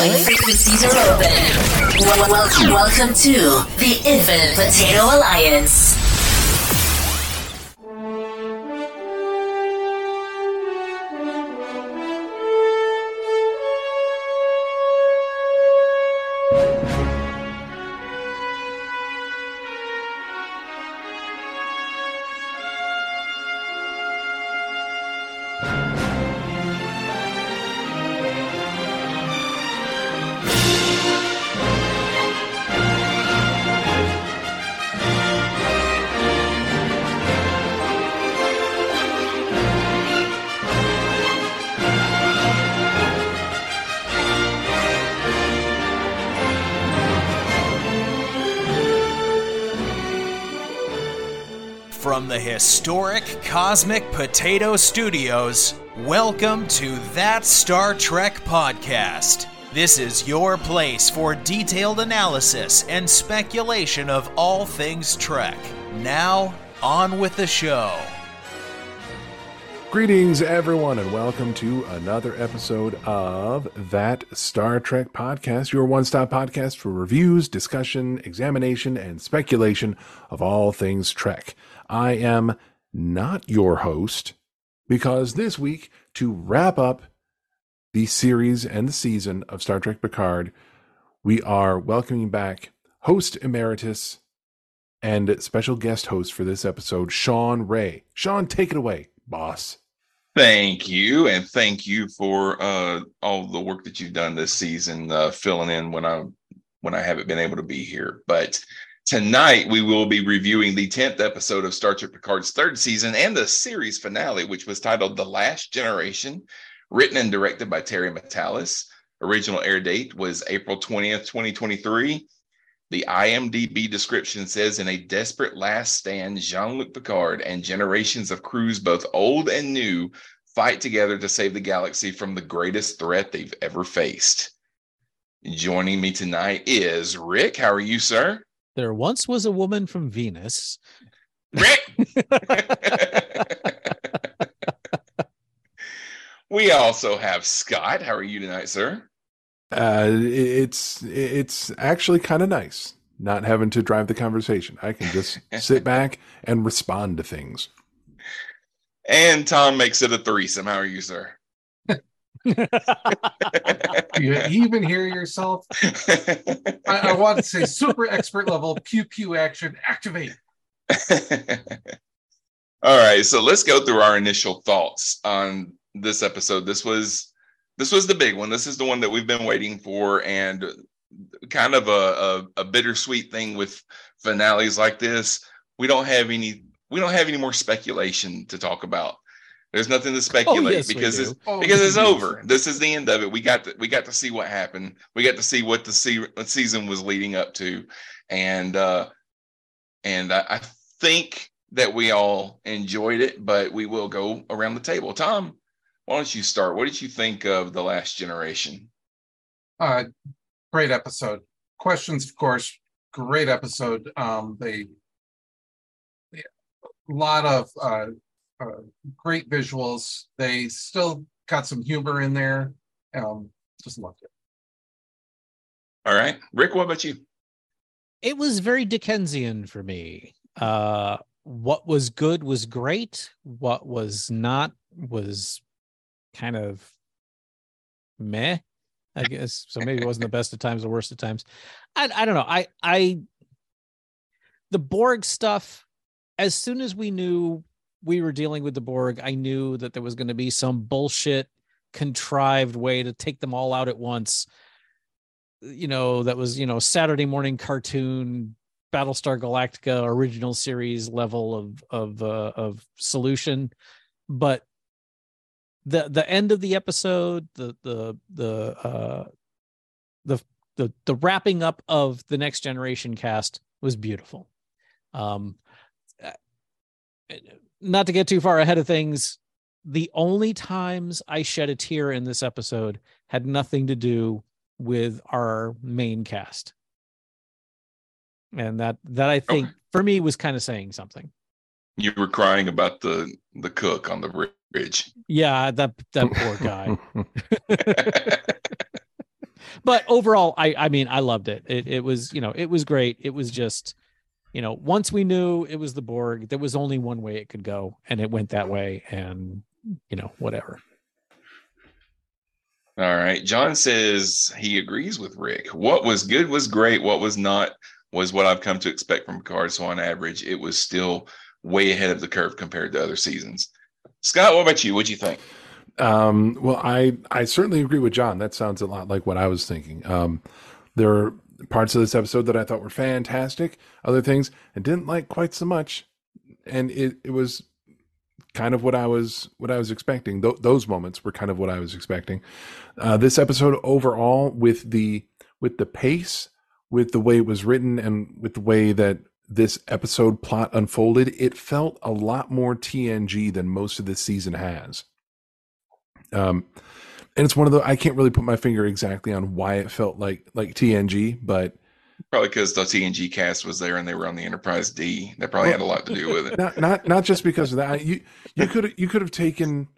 Join frequencies are open. Wel- wel- welcome to the Infinite Potato Alliance. Historic Cosmic Potato Studios, welcome to That Star Trek Podcast. This is your place for detailed analysis and speculation of all things Trek. Now, on with the show. Greetings, everyone, and welcome to another episode of That Star Trek Podcast, your one stop podcast for reviews, discussion, examination, and speculation of all things Trek. I am not your host because this week, to wrap up the series and the season of Star Trek Picard, we are welcoming back host emeritus and special guest host for this episode, Sean Ray. Sean, take it away, boss. Thank you, and thank you for uh, all the work that you've done this season, uh, filling in when I when I haven't been able to be here. But tonight we will be reviewing the tenth episode of Star Trek Picard's third season and the series finale, which was titled "The Last Generation," written and directed by Terry Matalas. Original air date was April twentieth, twenty twenty three. The IMDb description says in a desperate last stand, Jean Luc Picard and generations of crews, both old and new, fight together to save the galaxy from the greatest threat they've ever faced. Joining me tonight is Rick. How are you, sir? There once was a woman from Venus. Rick! we also have Scott. How are you tonight, sir? Uh, it's it's actually kind of nice not having to drive the conversation. I can just sit back and respond to things. And Tom makes it a threesome. How are you, sir? you even hear yourself? I, I want to say super expert level pew pew action activate. All right, so let's go through our initial thoughts on this episode. This was this was the big one. This is the one that we've been waiting for, and kind of a, a, a bittersweet thing with finales like this. We don't have any we don't have any more speculation to talk about. There's nothing to speculate yes, because it's Oh, because it's yes. over. This is the end of it. We got to we got to see what happened. We got to see what the se- season was leading up to, and uh and I, I think that we all enjoyed it. But we will go around the table. Tom, why don't you start? What did you think of the Last Generation? Uh, great episode. Questions, of course. Great episode. Um, they, a lot of uh, uh, great visuals. They still got some humor in there. Um, just loved it. All right, Rick, what about you? it was very Dickensian for me. Uh, what was good was great. What was not was kind of meh, I guess. So maybe it wasn't the best of times, the worst of times. I I don't know. I I the Borg stuff. As soon as we knew we were dealing with the Borg, I knew that there was going to be some bullshit contrived way to take them all out at once. You know that was you know saturday morning cartoon battlestar galactica original series level of of uh, of solution. But the the end of the episode the the the uh the the the wrapping up of the next generation cast was beautiful. Um uh, not to get too far ahead of things the only times i shed a tear in this episode had nothing to do with our main cast and that that i think Okay. for me was kind of saying something You were crying about the the cook on the bridge. yeah that that poor guy but overall, I I mean, I loved it. It it was you know it was great. It was just you know once we knew it was the Borg, there was only one way it could go, and it went that way, and you know whatever. All right. John says he agrees with Rick. What was good was great. What was not was what I've come to expect from Picard. So on average, it was still way ahead of the curve compared to other seasons. Scott, what about you? What'd you think? Um, well, I I certainly agree with John. That sounds a lot like what I was thinking. Um, there are parts of this episode that I thought were fantastic. Other things I didn't like quite so much, and it it was kind of what I was what I was expecting. Th- those moments were kind of what I was expecting. Uh, this episode overall, with the with the pace, with the way it was written, and with the way that this episode plot unfolded, it felt a lot more TNG than most of this season has. Um, and it's one of the I can't really put my finger exactly on why it felt like like TNG, but Probably because the TNG cast was there and they were on the Enterprise D. That probably had a lot to do with it. not not not just because of that. You you could you could have taken,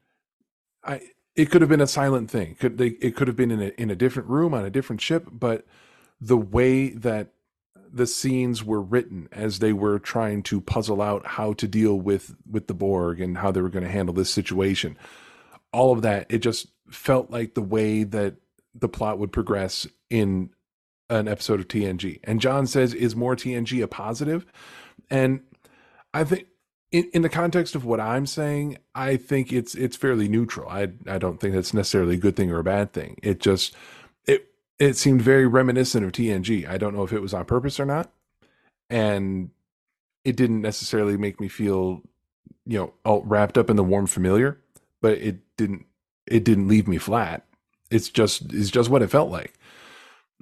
I it could have been a silent thing. Could they? It could have been in a in a different room on a different ship. But the way that the scenes were written as they were trying to puzzle out how to deal with with the Borg and how they were going to handle this situation, all of that it just felt like the way that the plot would progress in an episode of TNG. And John says, is more TNG a positive? And I think in, in the context of what I'm saying, I think it's it's fairly neutral. I I don't think that's necessarily a good thing or a bad thing. It just it it seemed very reminiscent of TNG. I don't know if it was on purpose or not. And it didn't necessarily make me feel, you know, all wrapped up in the warm familiar, but it didn't it didn't leave me flat. It's just it's just what it felt like.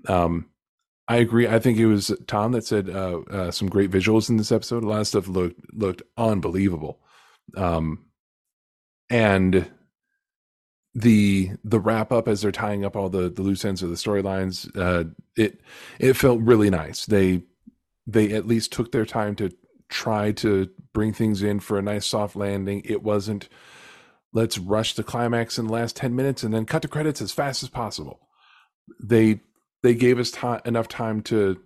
Um I agree. I think it was Tom that said uh, uh, some great visuals in this episode. A lot of stuff looked looked unbelievable, um, and the the wrap up as they're tying up all the the loose ends of the storylines. Uh, it it felt really nice. They they at least took their time to try to bring things in for a nice soft landing. It wasn't let's rush the climax in the last ten minutes and then cut the credits as fast as possible. They they gave us enough time to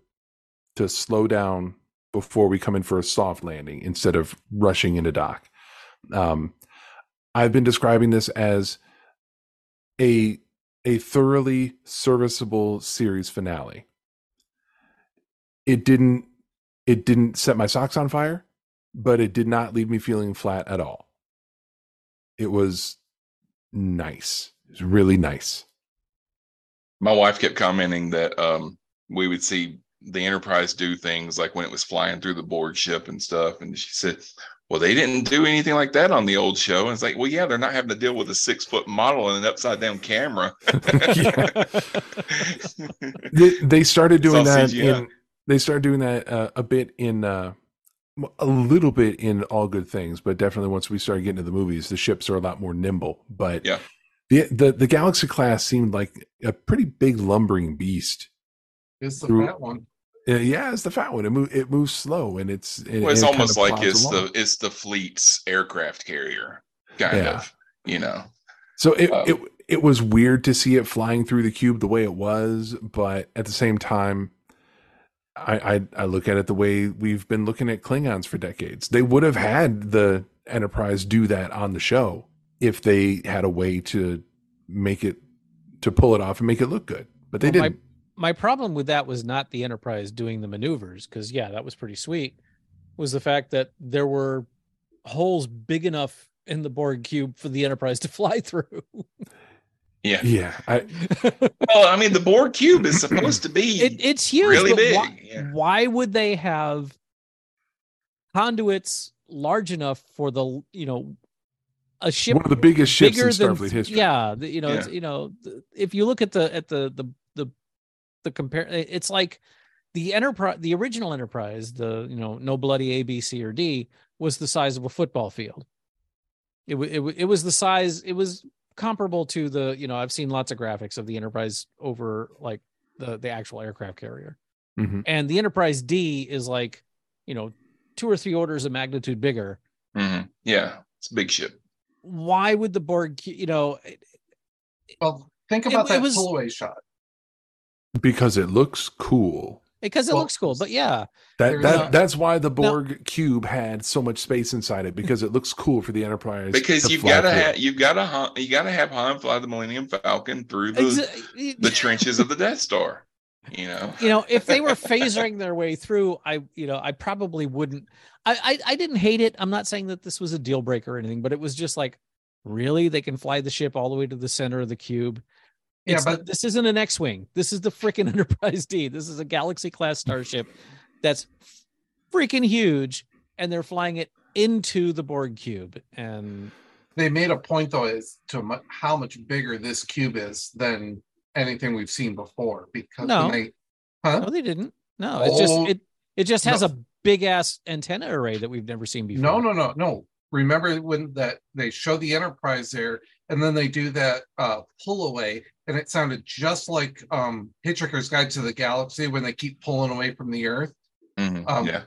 to slow down before we come in for a soft landing instead of rushing into dock. Um, I've been describing this as a a thoroughly serviceable series finale. It didn't it didn't set my socks on fire, but it did not leave me feeling flat at all. It was nice. It was really nice my wife kept commenting that um, we would see the Enterprise do things like when it was flying through the Borg ship and stuff. And she said, well, they didn't do anything like that on the old show. And it's like, well, yeah, they're not having to deal with a six foot model and an upside down camera. they, they, started doing that in, they started doing that uh, a bit in, uh, a little bit in all good things, but definitely once we started getting to the movies, the ships are a lot more nimble. But yeah, the the the Galaxy class seemed like a pretty big lumbering beast. It's the through, fat one. Yeah, it's the fat one. It moves it moves slow, and it's it, well, it's it almost like it's along. the it's the fleet's aircraft carrier, kind yeah. of. You know, so it um, it it was weird to see it flying through the cube the way it was, but at the same time, I, I, I look at it the way we've been looking at Klingons for decades. They would have had the Enterprise do that on the show if they had a way to make it to pull it off and make it look good, but they well, didn't. My, my problem with that was not the Enterprise doing the maneuvers because yeah, that was pretty sweet. Was the fact that there were holes big enough in the Borg cube for the Enterprise to fly through. Yeah, yeah. I, well, I mean, the Borg cube is supposed to be it, it's huge. Really big. Why, yeah. why would they have conduits large enough for the you know a ship one of the biggest ships in Starfleet than, history. Yeah, the, you know, yeah. It's, you know, if you look at the at the the the the compare, it's like the enterprise, the original Enterprise, the you know, no bloody A, B, C, or D was the size of a football field. It it it was the size. It was comparable to the you know I've seen lots of graphics of the Enterprise over like the the actual aircraft carrier, mm-hmm. and the Enterprise D is like you know two or three orders of magnitude bigger. Mm-hmm. Yeah, it's a big ship why would the Borg, you know? Well, think about it, that it was, pull away shot. because it looks cool. Because it Well, looks cool. But yeah, That, that a- that's why the Borg cube had so much space inside it because it looks cool for the Enterprise. because to you've got to have you've got to Han, you got to have Han fly the Millennium Falcon through the exa- the trenches of the Death Star. You know, you know, if they were phasing their way through, I, you know, I probably wouldn't. I, I, I didn't hate it. I'm not saying that this was a deal breaker or anything, but it was just like, really, they can fly the ship all the way to the center of the cube. Yeah, It's but- this isn't an X-wing. This is the freaking Enterprise D. This is a Galaxy class starship that's freaking huge, and they're flying it into the Borg cube. And They made a point though as to how much bigger this cube is than anything we've seen before. Because No. they, huh? no, they didn't. No, it oh, just Oh, it it just has no. a big ass antenna array that we've never seen before. No, no, no, no. Remember when that they show the Enterprise there, and then they do that uh pull away, and it sounded just like um Hitchhiker's Guide to the Galaxy when they keep pulling away from the Earth, Mhm, Um, yeah.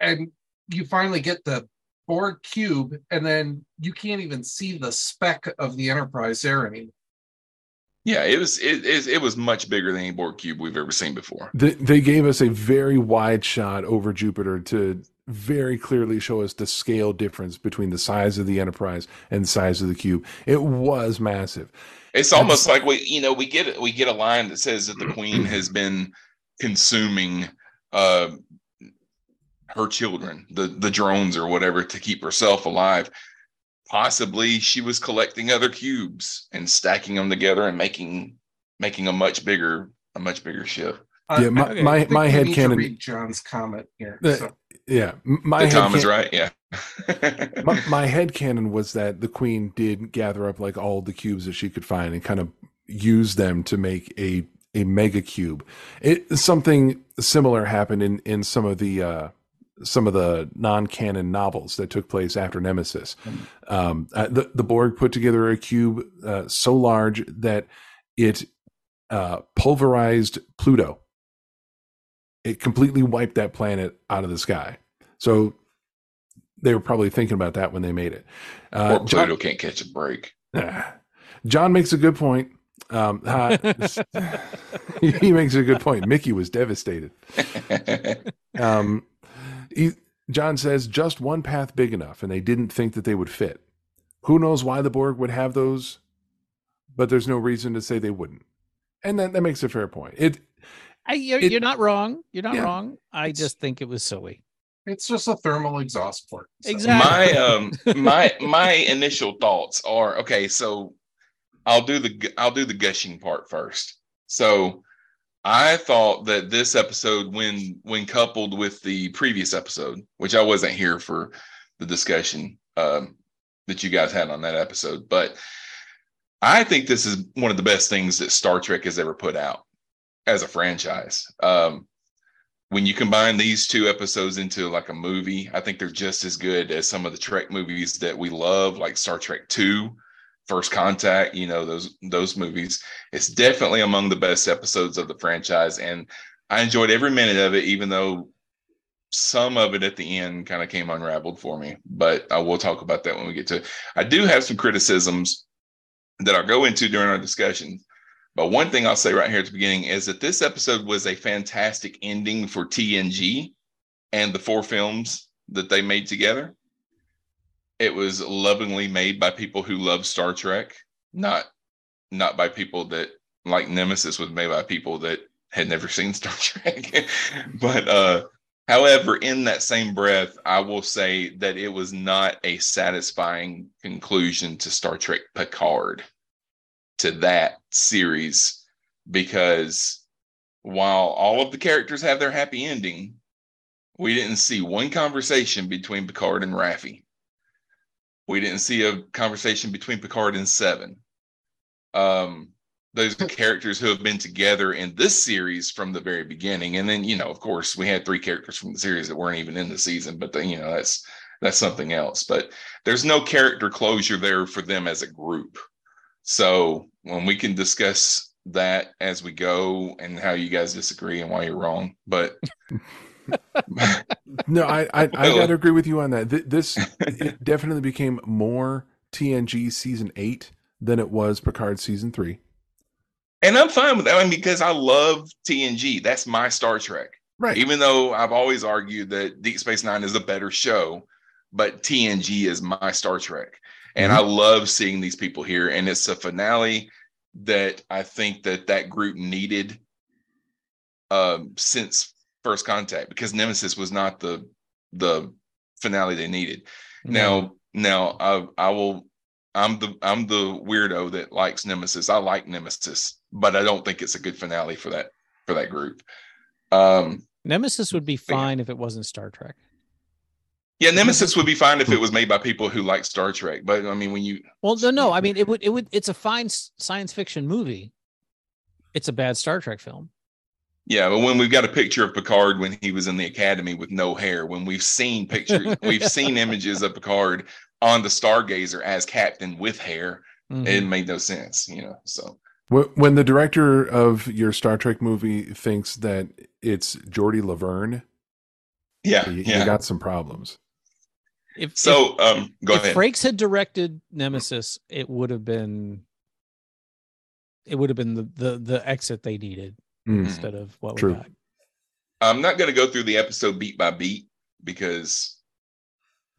and you finally get the Borg cube, and then you can't even see the speck of the Enterprise there anymore. Yeah, it was it, it, it was much bigger than any Borg cube we've ever seen before. They, they gave us a very wide shot over Jupiter to very clearly show us the scale difference between the size of the Enterprise and the size of the cube. It was massive. It's almost like we, you know, we get we get a line that says that the queen has been consuming uh, her children, the the drones or whatever, to keep herself alive. Possibly, she was collecting other cubes and stacking them together and making making a much bigger a much bigger ship. Yeah, my okay. my, my head need to canon. read John's comment here. Uh, so. Yeah, my Tom is right. Yeah. my, my head canon was that the queen did gather up like all the cubes that she could find and kind of use them to make a a mega cube. It something similar happened in in some of the uh some of the non-canon novels that took place after Nemesis. Um, uh, the the Borg put together a cube uh, so large that it uh, pulverized Pluto. It completely wiped that planet out of the sky. So they were probably thinking about that when they made it. Uh, Poor John, Pluto can't catch a break. John makes a good point. Um, uh, he makes a good point. Mickey was devastated. Um, he, John says just one path big enough, and they didn't think that they would fit. Who knows why the Borg would have those, but there's no reason to say they wouldn't. And that, that makes a fair point. It I, you're, It- you're not wrong. You're not Yeah. wrong. I just think it was silly. It's just a thermal exhaust port. So- Exactly. my um my my initial thoughts are okay so i'll do the i'll do the gushing part first so i thought that this episode when when coupled with the previous episode which i wasn't here for the discussion um that you guys had on that episode but i think this is one of the best things that star trek has ever put out as a franchise um when you combine these two episodes into like a movie, I think they're just as good as some of the Trek movies that we love, like Star Trek 2, First Contact, you know, those those movies. It's definitely among the best episodes of the franchise. And I enjoyed every minute of it, even though some of it at the end kind of came unraveled for me. But I will talk about that when we get to it. I do have some criticisms that I'll go into during our discussion. But one thing I'll say right here at the beginning is that this episode was a fantastic ending for TNG and the four films that they made together. It was lovingly made by people who love Star Trek, not not by people that like Nemesis was made by people that had never seen Star Trek. but uh however, in that same breath, I will say that it was not a satisfying conclusion to Star Trek Picard to that series because while all of the characters have their happy ending, we didn't see one conversation between Picard and Raffi. We didn't see a conversation between Picard and Seven. Um, those are characters who have been together in this series from the very beginning, and then you know, of course, we had three characters from the series that weren't even in the season, but then you know that's that's something else. But there's no character closure there for them as a group. So when we can discuss that as we go and how you guys disagree and why you're wrong, but no, I I, I got to agree with you on that. Th- This it definitely became more TNG season eight than it was Picard season three. And I'm fine with that I mean, because I love TNG. That's my Star Trek. Right. Even though I've always argued that Deep Space Nine is a better show, but TNG is my Star Trek. And I love seeing these people here. And it's a finale that I think that that group needed um, since First Contact because Nemesis was not the the finale they needed. Now, now I I will I'm the I'm the weirdo that likes Nemesis. I like Nemesis, but I don't think it's a good finale for that for that group. Um Nemesis would be But yeah. fine if it wasn't Star Trek. Yeah, Nemesis would be fine if it was made by people who like Star Trek. But I mean when you Well, no, no. I mean, it would, it would. It's a fine science fiction movie. It's a bad Star Trek film. yeah, but when we've got a picture of Picard when he was in the academy with no hair, when we've seen pictures, we've seen images of Picard on the Stargazer as captain with hair, Mhm. it made no sense, you know. So When the director of your Star Trek movie thinks that it's Geordi Laverne, yeah, you, yeah. you got some problems. If, so um go if, ahead. Frakes had directed Nemesis, it would have been. It would have been the the the exit they needed Mm. instead of what True. we got. I'm not going to go through the episode beat by beat because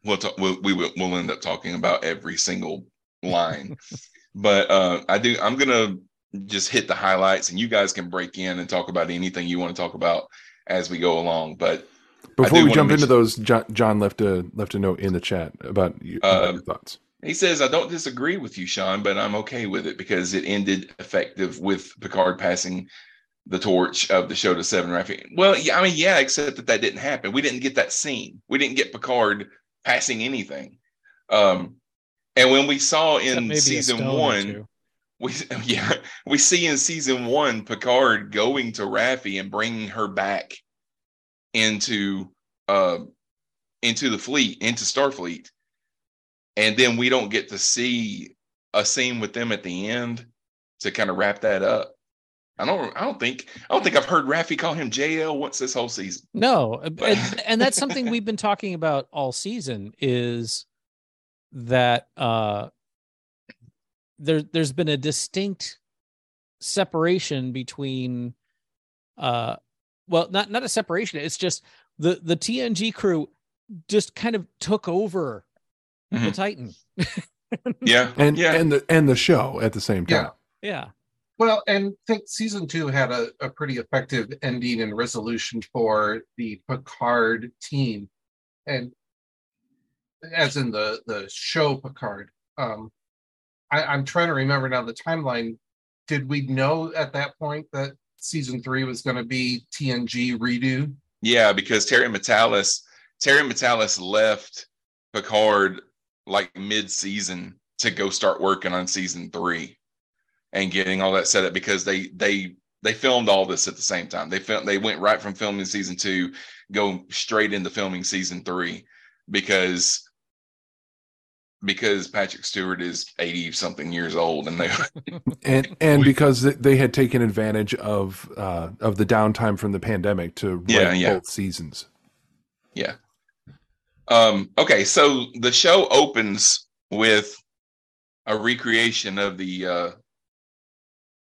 we'll talk, we'll, we will we'll end up talking about every single line. but uh, I do. I'm going to just hit the highlights, and you guys can break in and talk about anything you want to talk about as we go along. But Before we jump into those, John, John left a left a note in the chat about, you, about Um, your thoughts. he says, "I don't disagree with you, Sean, but I'm okay with it because it ended effective with Picard passing." The torch of the show to Seven Raffi. Well, yeah, I mean, yeah, except that that didn't happen. We didn't get that scene. We didn't get Picard passing anything. Um, and when we saw in season one, we yeah we see in season one Picard going to Raffi and bringing her back into uh into the fleet into Starfleet, and then we don't get to see a scene with them at the end to kind of wrap that up. I don't I don't think I don't think I've heard Raffi call him JL once this whole season. No, and, and that's something we've been talking about all season is that uh there there's been a distinct separation between uh well not not a separation it's just the the TNG crew just kind of took over the Mhm. Titan. Yeah, And yeah, and the and the show at the same time. Yeah. Yeah. Well, and I think season two had a, a pretty effective ending and resolution for the Picard team. And as in the the show Picard. Um I, I'm trying to remember now the timeline. Did we know at that point that season three was going to be TNG redo? Yeah, because Terry Matalas, Terry Matalas left Picard like mid-season to go start working on season three and getting all that set up because they they they filmed all this at the same time. They filmed they went right from filming season two, go straight into filming season three because because Patrick Stewart is 80 something years old and they and and We- because they had taken advantage of uh of the downtime from the pandemic to write Yeah, yeah. both seasons. Yeah. Um, okay, so the show opens with a recreation of the uh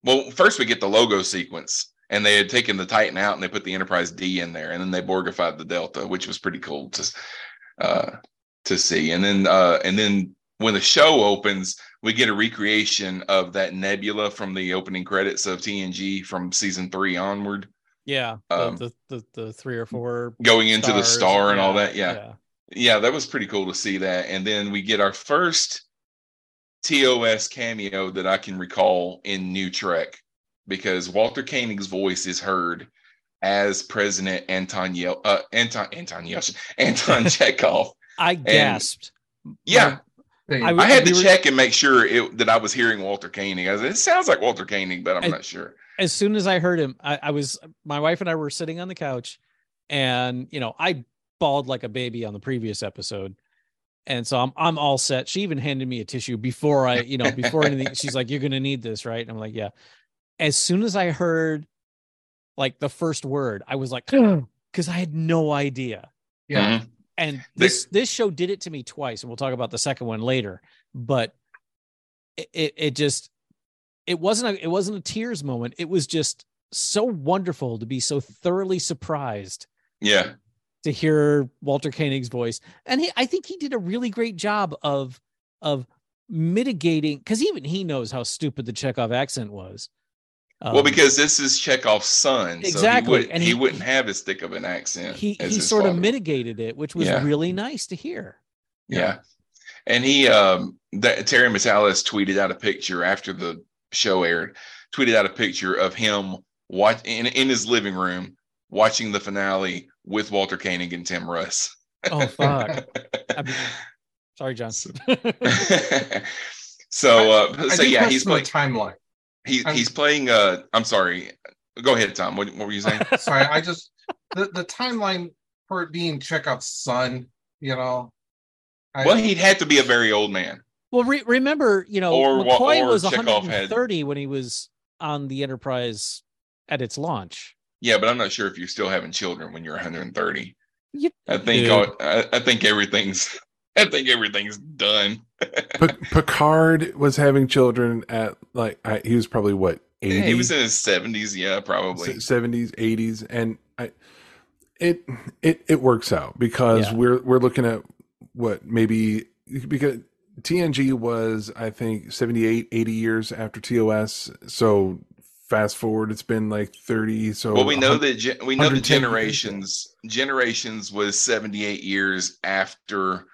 well, first we get the logo sequence, and they had taken the Titan out and they put the Enterprise D in there, and then they Borgified the Delta, which was pretty cool to uh to see. And then uh and then when the show opens, we get a recreation of that nebula from the opening credits of TNG from season three onward, Yeah. The, Um, the, the the three or four going into the star and all that. Yeah. yeah. yeah, that was pretty cool to see that. And then we get our first TOS cameo that I can recall in New Trek because Walter Koenig's voice is heard as President Anton Yel- uh, Anton Anton Anton Chekhov. I gasped. Yeah, They- I I would- had to were- check and make sure it, that I was hearing Walter Koenig. I was, it sounds like Walter Koenig, but I'm I- not sure. as soon as I heard him, I, I was my wife and I were sitting on the couch, and you know I bawled like a baby on the previous episode, and so I'm I'm all set. She even handed me a tissue before I you know before anything. She's like, "You're gonna need this, right?" And I'm like, "Yeah." As soon as I heard like the first word, I was like, because I had no idea. yeah. Mhm. And They- this this show did it to me twice, and we'll talk about the second one later. But it it, it just it wasn't a it wasn't a tears moment. It was just so wonderful to be so thoroughly surprised Yeah. to hear Walter Koenig's voice. And he I think he did a really great job of of mitigating because even he knows how stupid the Chekhov accent was. Well, Um, because this is Chekhov's son, Exactly, So he, would, and he, he- wouldn't have as thick of an accent. he as he his sort of mitigated it, which was Yeah. really nice to hear. Yeah. And he um that Terry Matalas tweeted out a picture after the show aired, tweeted out a picture of him watch in, in his living room watching the finale with Walter Koenig and Tim Russ. Oh fuck. I mean, sorry, John. so uh so do yeah, he's question playing timeline. He, I'm- he's playing uh I'm sorry. Go ahead, Tom. What, what were you saying? Sorry, I just the, the timeline for it being Chekhov's son, you know. I, well, he'd had to be a very old man. Well, re- remember, you know, Or McCoy or was Chekhov had- 130 when he was on the Enterprise at its launch. Yeah, but I'm not sure if you're still having children when you're 130. You- I think I, I think everything's I think everything's done. P- Picard was having children at like I, he was probably what Yeah, he was in his 70s, yeah, probably. seventies, eighties, and I it it it works out because Yeah. we're we're looking at what maybe because TNG was I think 78, 80 years after TOS. So fast forward, it's been like thirty. So well, we know that gen- we know the generations generations was 78 years after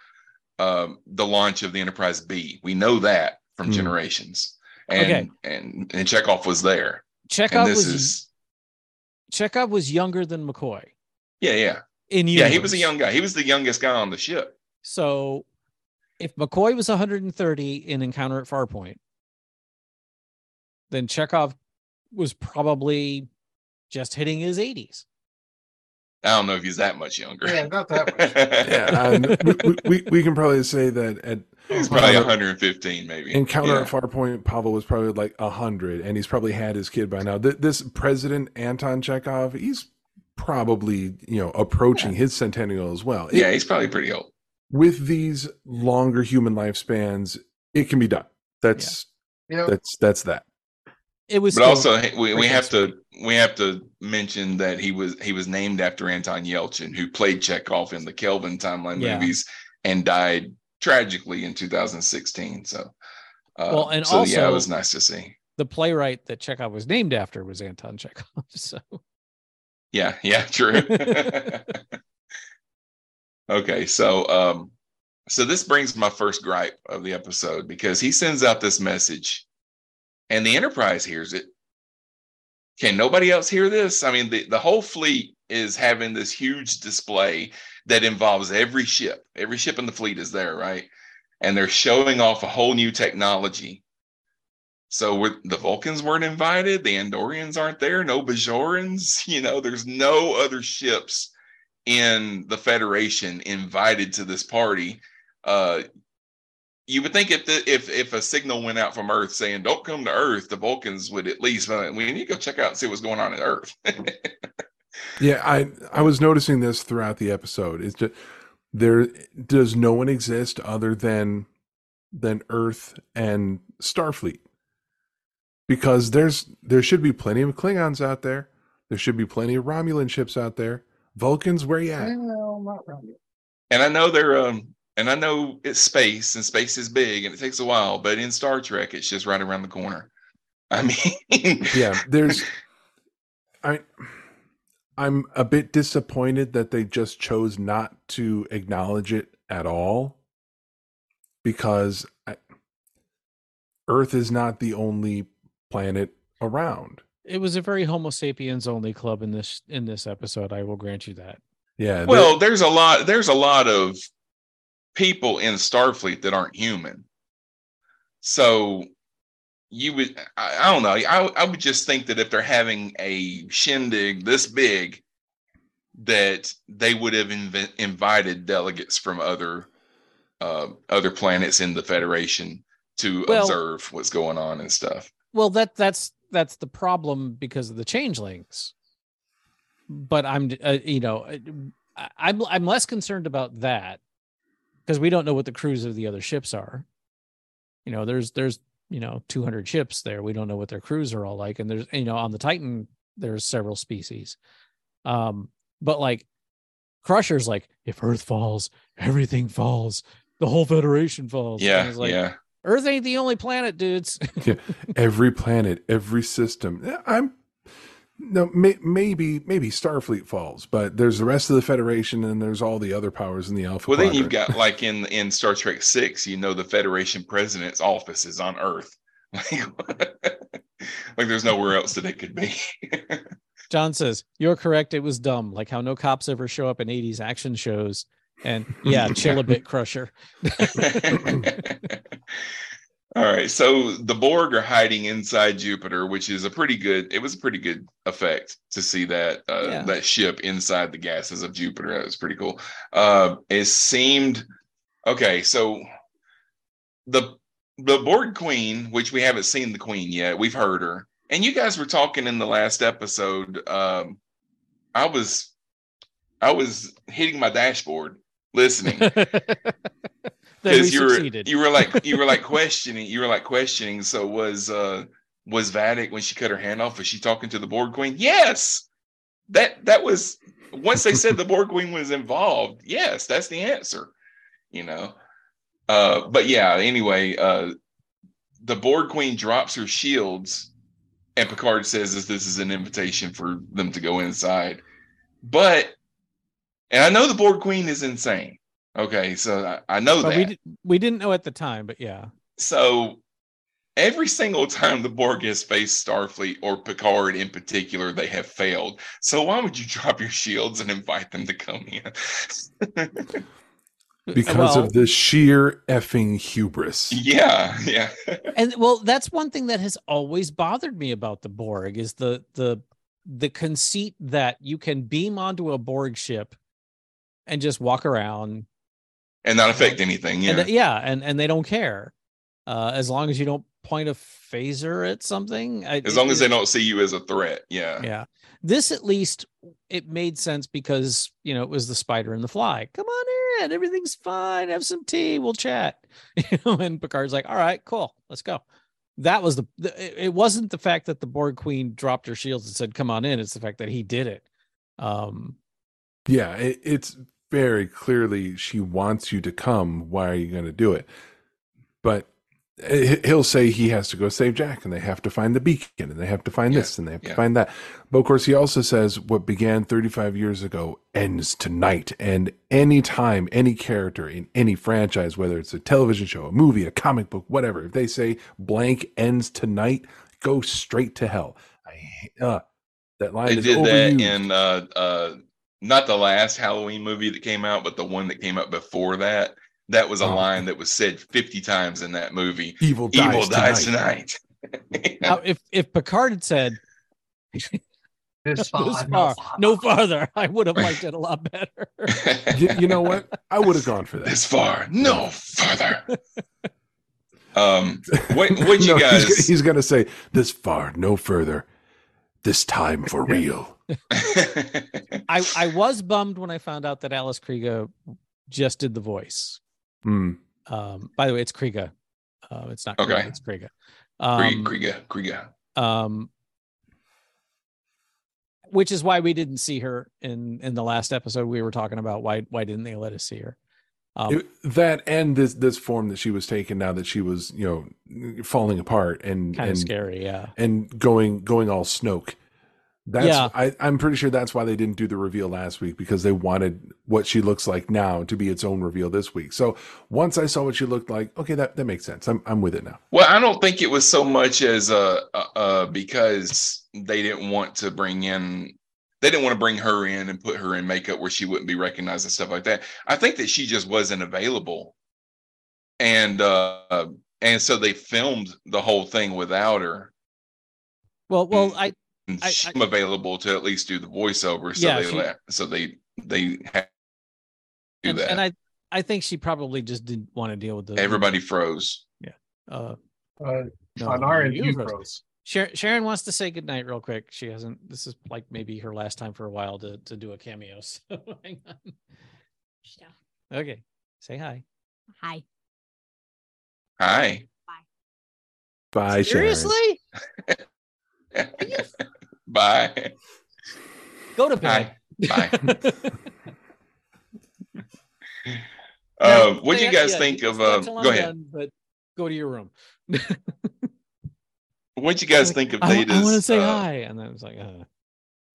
um, the launch of the Enterprise B. We know that from Hmm. generations, and Okay. and and Chekhov was there, Chekhov this was is Chekhov was younger than McCoy yeah, yeah, in yeah. He was a young guy. He was the youngest guy on the ship. So if McCoy was 130 in Encounter at Farpoint, then Chekhov was probably just hitting his 80s. I don't know if he's that much younger. Yeah, not that much. yeah, um, we, we we can probably say that at He's probably Pavel- 115, maybe. Encounter Yeah. at Farpoint, Pavel was probably like a hundred, and he's probably had his kid by now. Th- this President Anton Chekhov, he's probably you know approaching his centennial as well. It- Yeah, he's probably pretty old. with these longer human lifespans, it can be done. That's You know, that's that's that. It was But still- also, we, we have to we have to mention that he was he was named after Anton Yelchin, who played Chekhov in the Kelvin timeline Yeah. movies and died tragically in 2016. So, uh, Well, and so yeah, it was nice to see. the playwright that Chekhov was named after was Anton Chekhov. So Yeah, yeah, true. okay, so um so this brings my first gripe of the episode because he sends out this message and the Enterprise hears it. Can nobody else hear this? I mean, the, the whole fleet is having this huge display that involves every ship. Every ship in the fleet is there, right? And they're showing off a whole new technology. So the Vulcans weren't invited. The Andorians aren't there. No Bajorans. You know, there's no other ships in the Federation invited to this party. Uh, you would think if the, if if a signal went out from Earth saying "Don't come to Earth," the Vulcans would at least uh, we need to go check out and see what's going on at Earth. Yeah, I I was noticing this throughout the episode. It's just there does no one exist other than than Earth and Starfleet. Because there's there should be plenty of Klingons out there. There should be plenty of Romulan ships out there. Vulcans, where you at? well, not really. and I know they're um and I know it's space and space is big and it takes a while, but in Star Trek it's just right around the corner. I mean, yeah there's i i'm a bit disappointed that they just chose not to acknowledge it at all because I, earth is not the only planet around it was a very Homo sapiens only club in this in this episode. I will grant you that. yeah well, there's a lot there's a lot of people in Starfleet that aren't human. So you would I, I don't know. I I would just think that if they're having a shindig this big that they would have inv- invited delegates from other uh, other planets in the Federation to Well- observe what's going on and stuff. Well, that that's that's the problem because of the changelings. But I'm, uh, you know, I'm I'm less concerned about that because we don't know what the crews of the other ships are. You know, there's there's you know 200 ships there. We don't know what their crews are all like, and there's you know on the Titan there's several species. Um, but like Crusher's like if Earth falls, everything falls. The whole Federation falls. Yeah, it's like, yeah. Earth ain't the only planet, dudes. yeah, every planet, every system. I'm no may, maybe maybe Starfleet falls, but there's the rest of the Federation and there's all the other powers in the Alpha. Well, then you've got like in in Star Trek Six, you know, the Federation president's office is on Earth. Like, like there's nowhere else that it could be. John says, You're correct. It was dumb. Like how no cops ever show up in 80s action shows. And yeah, chill a bit, Crusher. All right, so the Borg are hiding inside Jupiter, which is a pretty good. It was a pretty good effect to see that uh, Yeah. that ship inside the gases of Jupiter. That was pretty cool. Uh, it seemed okay. So the the Borg Queen, which we haven't seen the Queen yet, we've heard her, and you guys were talking in the last episode. Um, I was I was hitting my dashboard listening because you were you were like you were like questioning you were like questioning so was uh was Vadic when she cut her hand off was she talking to the Borg Queen? Yes! That that was once they said the Borg Queen was involved yes that's the answer you know? Uh but yeah anyway uh the Borg Queen drops her shields and Picard says that this is an invitation for them to go inside. But and I know the Borg Queen is insane okay so I, I know but that we, did, we didn't know at the time, but yeah. so every single time the Borg has faced Starfleet or Picard in particular, they have failed. So why would you drop your shields and invite them to come in? because Well, of the sheer effing hubris. yeah, yeah. and well that's one thing that has always bothered me about the borg is the the the conceit that you can beam onto a borg ship and just walk around And not affect anything. Yeah. and yeah and and they don't care uh as long as you don't point a phaser at something I- as long it- as they don't see you as a threat. Yeah. yeah this at least it made sense because you know it was the spider and the fly come on in everything's fine have some tea we'll chat you know and picard's like all right cool let's go that was the, the it- it wasn't the fact that the borg queen dropped her shields and said come on in it's the fact that he did it um Yeah, it, it's very clearly she wants you to come. Why are you going to do it? But he- he'll say he has to go save Jack, and they have to find the beacon, and they have to find Yeah, this, and they have to find that. But of course, he also says what began 35 years ago ends tonight. And any time, any character in any franchise, whether it's a television show, a movie, a comic book, whatever, if they say blank ends tonight, go straight to hell. I uh, that line They is did overused. that in uh uh not the last Halloween movie that came out, but the one that came out before that. That was a Oh. line that was said 50 times in that movie. Evil dies Evil dies tonight. tonight. now if if picard had said This this far, far no no farther i would have liked it a lot better you, you know what? I would have gone for that. this far, no further. um, what what you No, guys? He's, he's going to say this far, no further. This time for real. I I was bummed when I found out that Alice Kriega just did the voice. Hmm. Um, by the way, it's Kriega. Uh, it's not Kriega, Okay. it's Kriega. Krieg, Um, Kriega, Kriega. um, which is why we didn't see her in in the last episode. We were talking about why why didn't they let us see her? Um, It- that and this this form that she was taking now that she was you know falling apart and kind of and scary, yeah. and going going all Snoke. That's Yeah. I, I'm pretty sure that's why they didn't do the reveal last week because they wanted what she looks like now to be its own reveal this week. So once I saw what she looked like, okay, that, that makes sense. I'm I'm with it now. Well, I don't think it was so much as uh, uh, uh because they didn't want to bring in they didn't want to bring her in and put her in makeup where she wouldn't be recognized and stuff like that. I think that she just wasn't available. And uh and so they filmed the whole thing without her. Well, well, I And I- she's available to at least do the voiceover. So Yeah, they she- let so they they had to do and, that. and I I think she probably just didn't want to deal with the Everybody froze. Yeah. Uh, Uh, no, on our end, you you froze. froze. Sharon, Sharon wants to say goodnight real quick. She hasn't. This is like maybe her last time for a while to to do a cameo. So hang on. Yeah. Okay, say hi. Hi. Hi. Bye. Bye, Sharon. Seriously? Bye. Go to bed. Bye. Now, Um, what do you guys yeah, think of? Uh, go ahead. done, but go to your room. What do you guys think of I, Data's? want to say uh, hi, and then it's like, uh,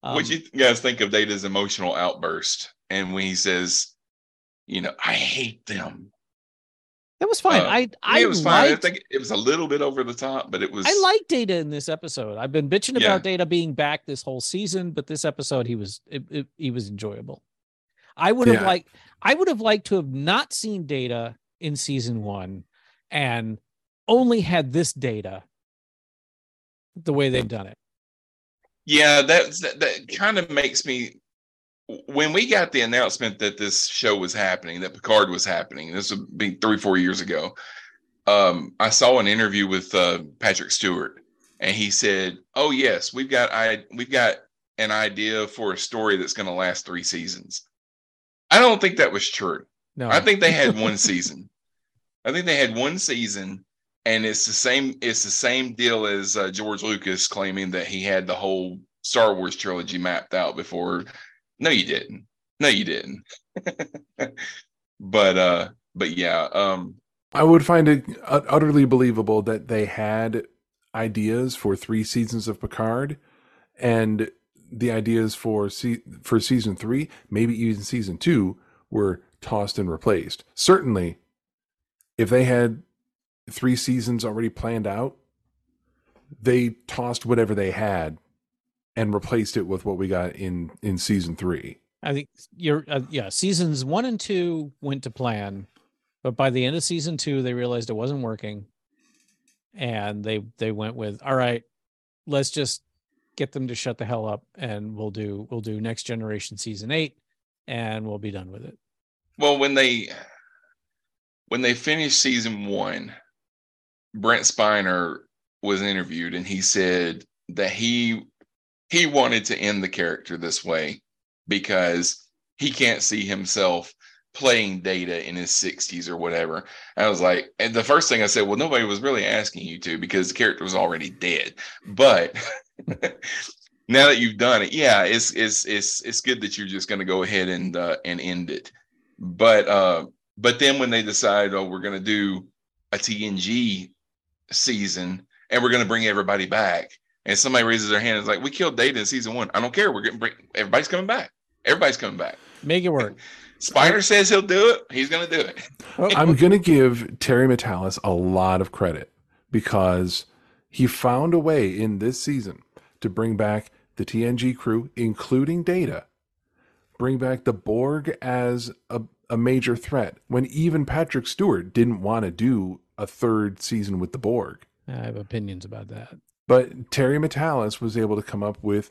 um, what do you guys think of Data's emotional outburst? And when he says, "You know, I hate them," that was fine. uh, I I it was fine. I think it was a little bit over the top, but it was. I like Data in this episode. I've been bitching Yeah. about Data being back this whole season, but this episode he was it, it, he was enjoyable. I would have Yeah. liked I would have liked to have not seen Data in season one and only had this Data the way they've done it. Yeah, that's that, that kind of makes me when we got the announcement that this show was happening, that Picard was happening, this would be three, four years ago. Um, I saw an interview with uh, Patrick Stewart, and he said, "Oh yes, we've got I we've got an idea for a story that's going to last three seasons." I don't think that was true. No, I think they had one season. I think they had one season, and it's the same. It's the same deal as uh, George Lucas claiming that he had the whole Star Wars trilogy mapped out before. No, you didn't. No, you didn't. but uh, but yeah, um, I would find it utterly believable that they had ideas for three seasons of Picard, and the ideas for se- for season three, maybe even season two, were tossed and replaced. Certainly, if they had three seasons already planned out, they tossed whatever they had and replaced it with what we got in in season three. I think you're uh, yeah, seasons 1 and 2 went to plan, but by the end of season 2 they realized it wasn't working and they they went with all right, let's just get them to shut the hell up and we'll do we'll do next generation season 8 and we'll be done with it. well, when they when they finished season one, Brent Spiner was interviewed, and he said that he he wanted to end the character this way because he can't see himself playing data in his 60s or whatever. I was like, and the first thing I said, well, nobody was really asking you to because the character was already dead. But now that you've done it, yeah, it's it's it's it's good that you're just going to go ahead and uh, and end it. But uh, but then when they decide, oh, we're going to do a TNG season and we're going to bring everybody back, and somebody raises their hand and is like, we killed Data in season one. I don't care. We're getting everybody's coming back. Everybody's coming back. Make it work. Spiner says he'll do it. He's going to do it. I'm going to give Terry Matalas a lot of credit because he found a way in this season to bring back the TNG crew, including Data, bring back the Borg as a, a major threat when even Patrick Stewart didn't want to do a third season with the Borg. I have opinions about that. But Terry Matalas was able to come up with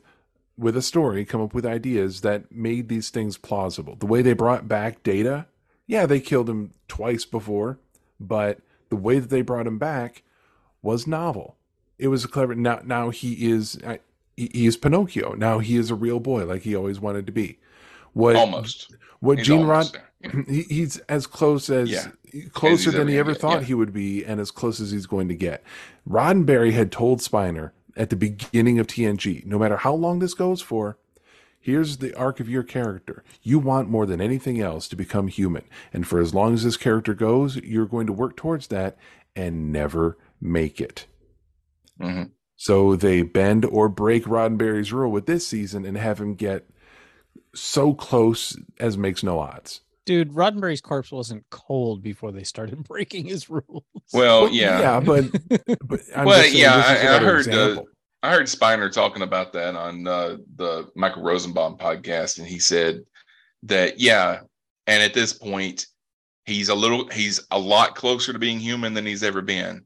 with a story, come up with ideas that made these things plausible. The way they brought back Data, yeah, they killed him twice before, but the way that they brought him back was novel. It was a clever. Now, now he is he, he is Pinocchio. Now he is a real boy, like he always wanted to be. What Almost. what He's Gene Rod there. he, he's as close as Yeah. closer than he ever get, thought yeah. he would be and as close as he's going to get roddenberry had told spiner at the beginning of tng no matter how long this goes for here's the arc of your character you want more than anything else to become human and for as long as this character goes you're going to work towards that and never make it Mhm. so they bend or break roddenberry's rule with this season and have him get so close as makes no odds Dude, Roddenberry's corpse wasn't cold before they started breaking his rules. Well, Well, yeah. yeah, but, but I'm Well, yeah, I- I heard, uh. I heard Spiner talking about that on uh, the Michael Rosenbaum podcast, and he said that yeah, and at this point, he's a little, he's a lot closer to being human than he's ever been,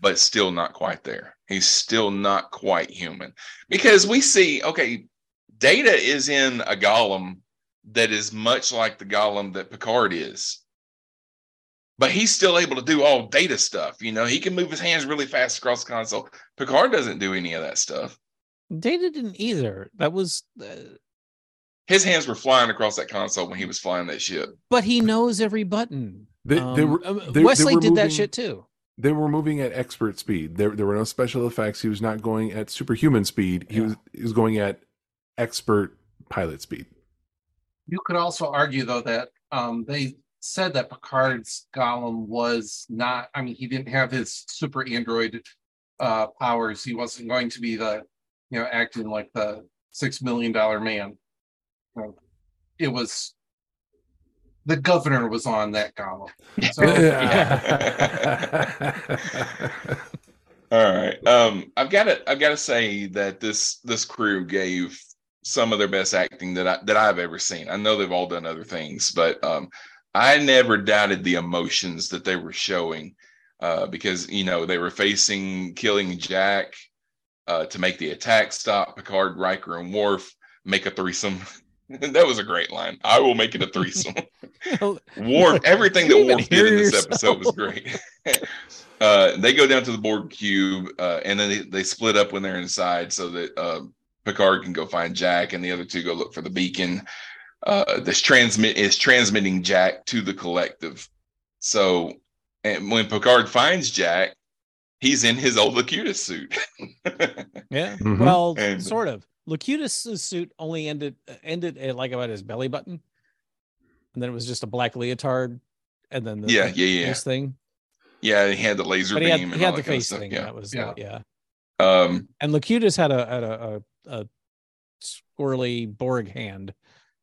but still not quite there. He's still not quite human because we see, okay, Data is in a golem that is much like the golem that Picard is. But he's still able to do all data stuff. You know, he can move his hands really fast across the console. Picard doesn't do any of that stuff. Data didn't either. That was, uh, His hands were flying across that console when he was flying that ship. but he knows every button. They- they Um, were- uh, they- they Wesley were did that shit too. they were moving at expert speed. There, there were no special effects. He was not going at superhuman speed. He Yeah. was, he was going at expert pilot speed. You could also argue though that um, they said that Picard's golem was not. I mean, he didn't have his super android uh, powers. He wasn't going to be the, you know, acting like the six million dollar man. It was the governor was on that golem. So All right. Um, I've got to I've got to say that this this crew gave some of their best acting that I that I've ever seen. I know they've all done other things, but um, I never doubted the emotions that they were showing uh, because you know they were facing killing Jack uh, to make the attack stop. Picard, Riker, and Worf make a threesome. that was a great line. I will make it a threesome. Worf, everything that You Worf did in hear this episode was great. uh, they go down to the Borg cube, uh, and then they, they split up when they're inside, so that uh, Picard can go find Jack, and the other two go look for the beacon. Uh, this transmit is transmitting Jack to the collective. So, and when Picard finds Jack, he's in his old Locutus suit. Yeah. Mhm. Well, And- sort of. Locutus's suit only ended ended at like about his belly button, and then it was just a black leotard, and then the, Yeah, yeah, yeah. thing. yeah, he had the laser But beam he had, and he all had the that kind of face thing. Yeah. That was Yeah. yeah. yeah. Um, And Locutus had a had a a, a squirrely Borg hand.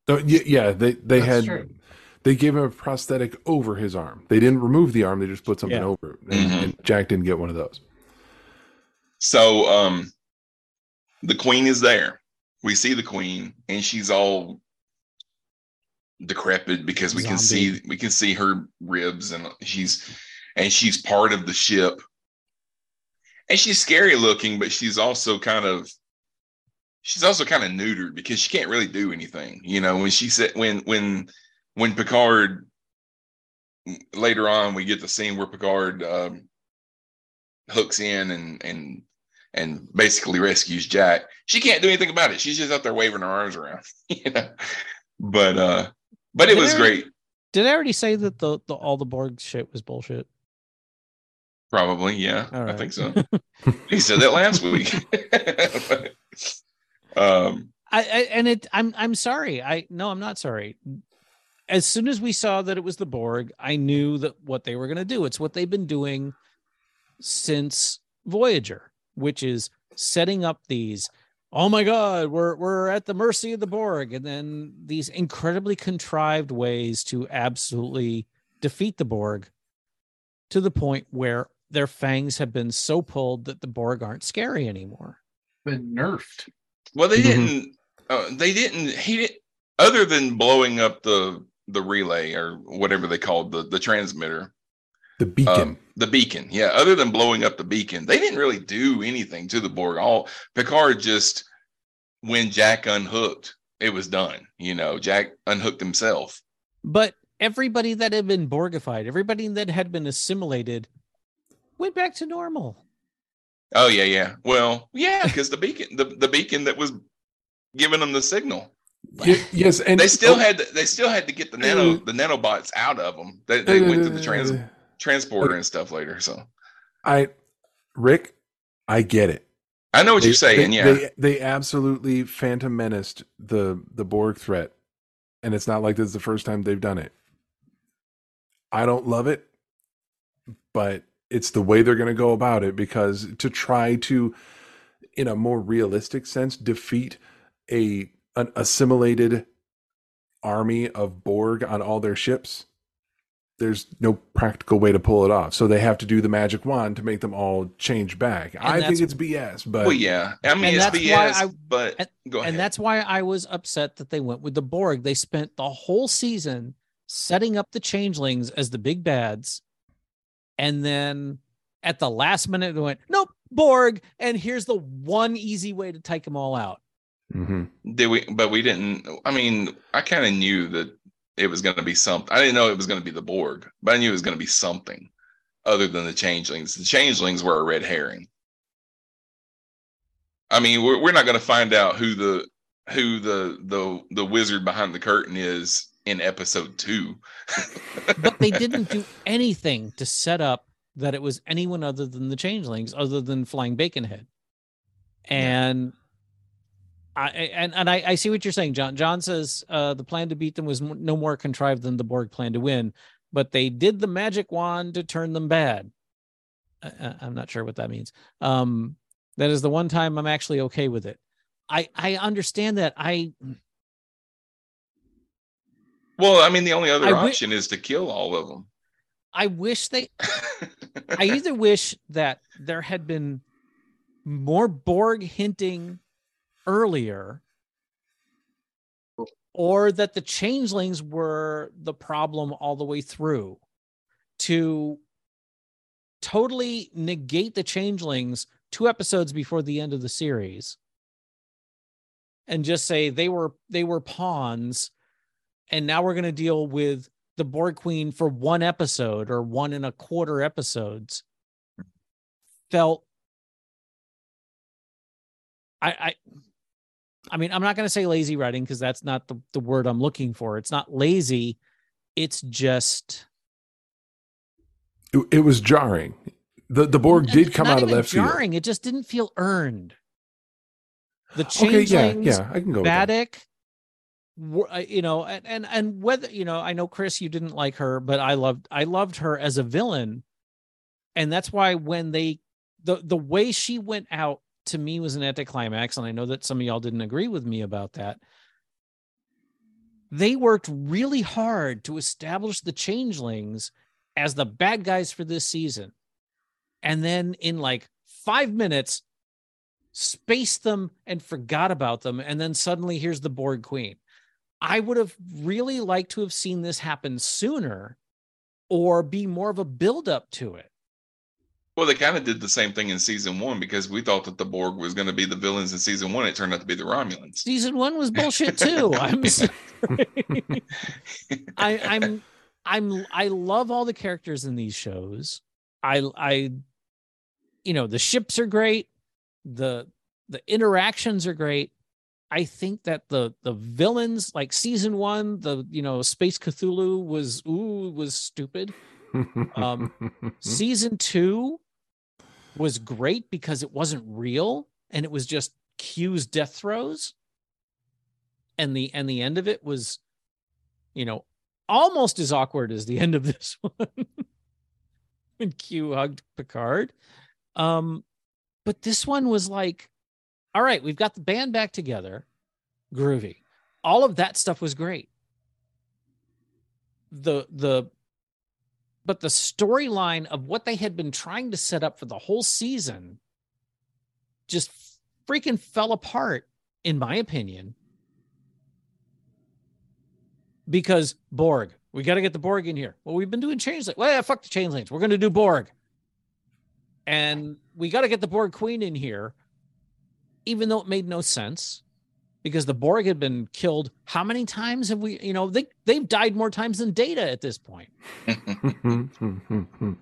So, yeah, they they That's had true. they gave him a prosthetic over his arm. They didn't remove the arm; they just put something Yeah. over it. And, Mhm. and Jack didn't get one of those. So um the queen is there. We see the queen and she's all decrepit because we can see we can see her ribs and she's and she's part of the ship. And she's scary looking, but she's also kind of she's also kind of neutered because she can't really do anything. You know, when she said when when when Picard later on we get the scene where Picard um hooks in and and and basically rescues Jack. She can't do anything about it. She's just out there waving her arms around, you know. But uh but it was I- great. Did I already say that the, the all the Borg shit was bullshit? Probably, yeah. All I think so. he said that last week. um I, I and it I'm I'm sorry. I no, I'm not sorry. As soon as we saw that it was the Borg, I knew that what they were going to do. It's what they've been doing since Voyager, which is setting up these oh my god, we're we're at the mercy of the Borg and then these incredibly contrived ways to absolutely defeat the Borg to the point where their fangs have been so pulled that the Borg aren't scary anymore. Been nerfed. Well they Mhm. didn't uh, they didn't he didn't other than blowing up the the relay or whatever they called the the transmitter The beacon. Um, the beacon, yeah. Other than blowing up the beacon, they didn't really do anything to the Borg. All Picard just when Jack unhooked, it was done. You know, Jack unhooked himself. But everybody that had been Borgified, everybody that had been assimilated, went back to normal. Oh yeah, yeah. Well, yeah, because the beacon, the, the beacon that was giving them the signal, yes, and they still oh, had to, they still had to get the nano the nanobots out of them. They, they went to the trans, uh, transporter and stuff later. So I, Rick, I get it. I know what They- you're saying. they, yeah, they, they absolutely phantom menaced the the Borg threat, and it's not like this is the first time they've done it. I don't love it, but it's the way they're going to go about it because to try to, in a more realistic sense, defeat a an assimilated army of Borg on all their ships. There's no practical way to pull it off, so they have to do the magic wand to make them all change back. I think it's BS, but well, yeah. I mean, it's that's BS, why I- but and- go ahead. And that's why I was upset that they went with the Borg. They spent the whole season setting up the changelings as the big bads. And then at the last minute, they went, nope, Borg. And here's the one easy way to take them all out. Mhm. Did we? But we didn't. I mean, I kind of knew that it was going to be something. I didn't know it was going to be the Borg, but I knew it was going to be something other than the changelings. The changelings were a red herring. I mean, we're, we're not going to find out who the who the the the wizard behind the curtain is in episode two. But they didn't do anything to set up that it was anyone other than the changelings, other than Flying Baconhead. And I and and I, I see what you're saying, John. John says uh, the plan to beat them was no more contrived than the Borg plan to win, but they did the magic wand to turn them bad. I, I'm not sure what that means. Um, that is the one time I'm actually okay with it. I I understand that. I Well, I mean, the only other I wi- option is to kill all of them. I wish they I either wish that there had been more Borg hinting earlier, or that the changelings were the problem all the way through to totally negate the changelings two episodes before the end of the series and just say they were they were pawns and now we're going to deal with the Borg Queen for one episode or one and a quarter episodes felt I I I mean I'm not going to say lazy writing because that's not the, the word I'm looking for. It's not lazy. It's just It, it was jarring. The the Borg did come out of left field. jarring. It just didn't feel earned. The Okay, yeah, yeah, I can go with that. Vadic, were- uh, Uh, you know, and, and and whether you know, I know Chris, you didn't like her, but I loved I loved her as a villain, and that's why when they the the way she went out to me was an anticlimax, and I know that some of y'all didn't agree with me about that. They worked really hard to establish the changelings as the bad guys for this season, and then in like five minutes spaced them and forgot about them. And then suddenly here's the Borg queen i would have really liked to have seen this happen sooner or be more of a build up to it Well, they kind of did the same thing in season one because we thought that the Borg was going to be the villains in season one. It turned out to be the Romulans. season one was bullshit too i'm sorry. I, i'm i'm i love all the characters in these shows i i you know the ships are great the the interactions are great i think that the the villains like season one the you know space cthulhu was ooh was stupid. Um, season two was great because it wasn't real and it was just q's death throes. And the and the end of it was you know almost as awkward as the end of this one when q hugged picard. Um but this one was like all right we've got the band back together. Groovy. All of that stuff was great. The the but the storyline of what they had been trying to set up for the whole season just freaking fell apart in my opinion. Because borg we got to get the borg in here. Well we've been doing changelings well yeah, fuck the changelings we're going to do borg. And we got to get the borg queen in here even though it made no sense because the borg had been killed how many times have we you know they they've died more times than data at this point. point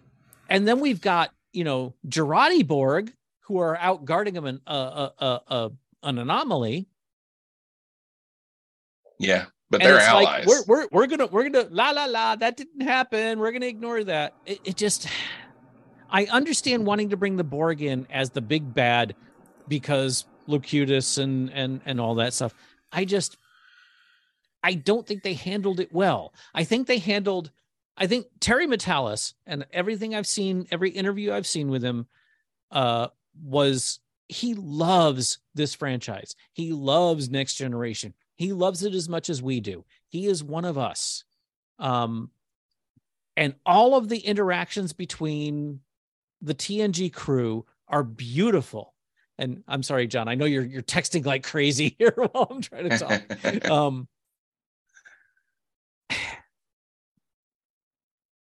and then we've got you know Jurati Borg who are out guarding them an uh, uh, uh, an anomaly. Yeah, but And they're it's allies. like we're we're we're gonna we're gonna la la la that didn't happen. We're gonna ignore that. It, it just I understand wanting to bring the Borg in as the big bad because Locutus and and and all that stuff. I just I don't think they handled it well. I think they handled I think Terry Matalas and everything I've seen, every interview I've seen with him, uh, was he loves this franchise. He loves Next Generation. He loves it as much as we do. He is one of us. Um, and all of the interactions between the TNG crew are beautiful. And I'm sorry, John. I know you're you're texting like crazy here while I'm trying to talk. um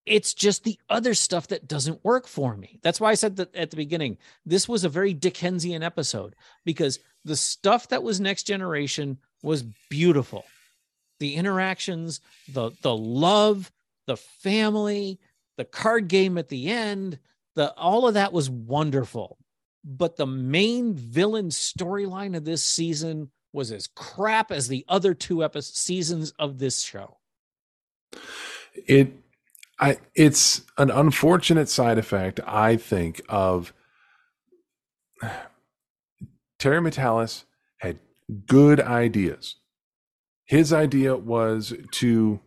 it's just the other stuff that doesn't work for me that's why i said that at the beginning this was a very dickensian episode because the stuff that was next generation was beautiful the interactions the the love the family the card game at the end the all of that was wonderful but the main villain storyline of this season was as crap as the other two episodes seasons of this show it I it's an unfortunate side effect, I think, of Terry Matalas had good ideas. His idea was to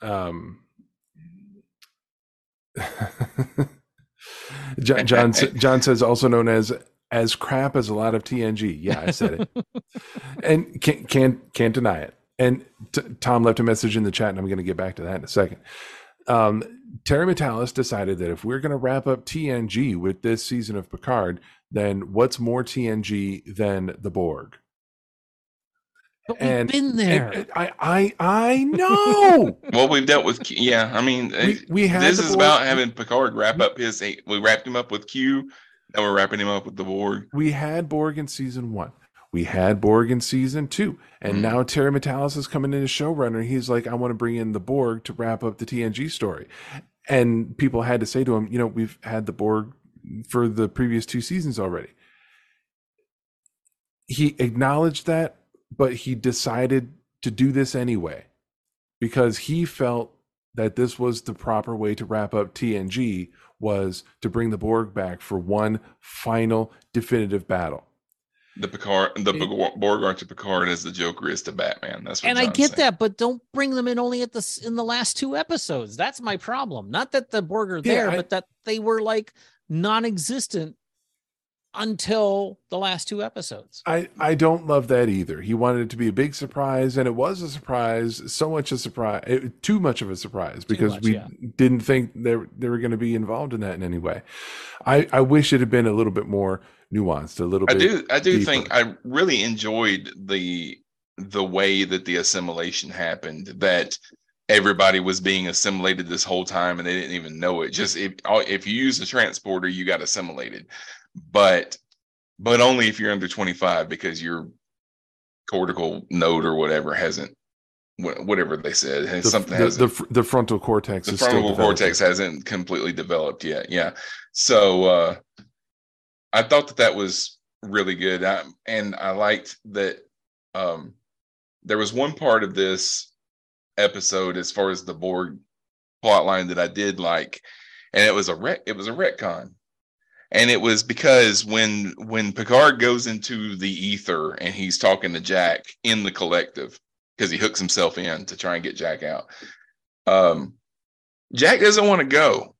um John, John John says also known as as crap as a lot of TNG. Yeah, I said it, and can't can't can't deny it. And t- Tom left a message in the chat, and I'm going to get back to that in a second. Um, Terry Matalas decided that if we're going to wrap up TNG with this season of Picard, then what's more TNG than the Borg? But we've And- been there. And I I I know. Well, we've dealt with Q- yeah. I mean, we, we had this is about having Picard wrap up his. We wrapped him up with Q. Now we're wrapping him up with the Borg. we had Borg in season one. We had Borg in season two. And Mhm. now Terry Matalas is coming in as showrunner. He's like, I want to bring in the Borg to wrap up the TNG story. And people had to say to him, you know, we've had the Borg for the previous two seasons already. He acknowledged that, but he decided to do this anyway because he felt that this was the proper way to wrap up TNG was to bring the Borg back for one final definitive battle. The Picard, the It- Borg aren't to Picard as the Joker is to Batman. That's what and I get saying. that, but don't bring them in only at the in the last two episodes. That's my problem. Not that the Borg are Yeah, there, I- but that they were like non-existent until the last two episodes. I, I don't love that either. He wanted it to be a big surprise, and it was a surprise. So much a surprise, it, too much of a surprise because much, we yeah. didn't think they were- they were going to be involved in that in any way. I, I wish it had been a little bit more nuanced, a little I bit. do. I do deeper. think I really enjoyed the the way that the assimilation happened. That everybody was being assimilated this whole time, and they didn't even know it. Just if oh, if you use the transporter, you got assimilated, but but only if you're under 25 because your cortical node or whatever hasn't whatever they said has the, something the, hasn't the, the frontal cortex the frontal cortex hasn't completely developed yet yeah. So uh i thought that that was really good. I, and i liked that um there was one part of this episode as far as the borg plot line that i did like and it was a rec it was a retcon and it was because when when picard goes into the ether and he's talking to jack in the collective because he hooks himself in to try and get jack out um Jack doesn't want to go.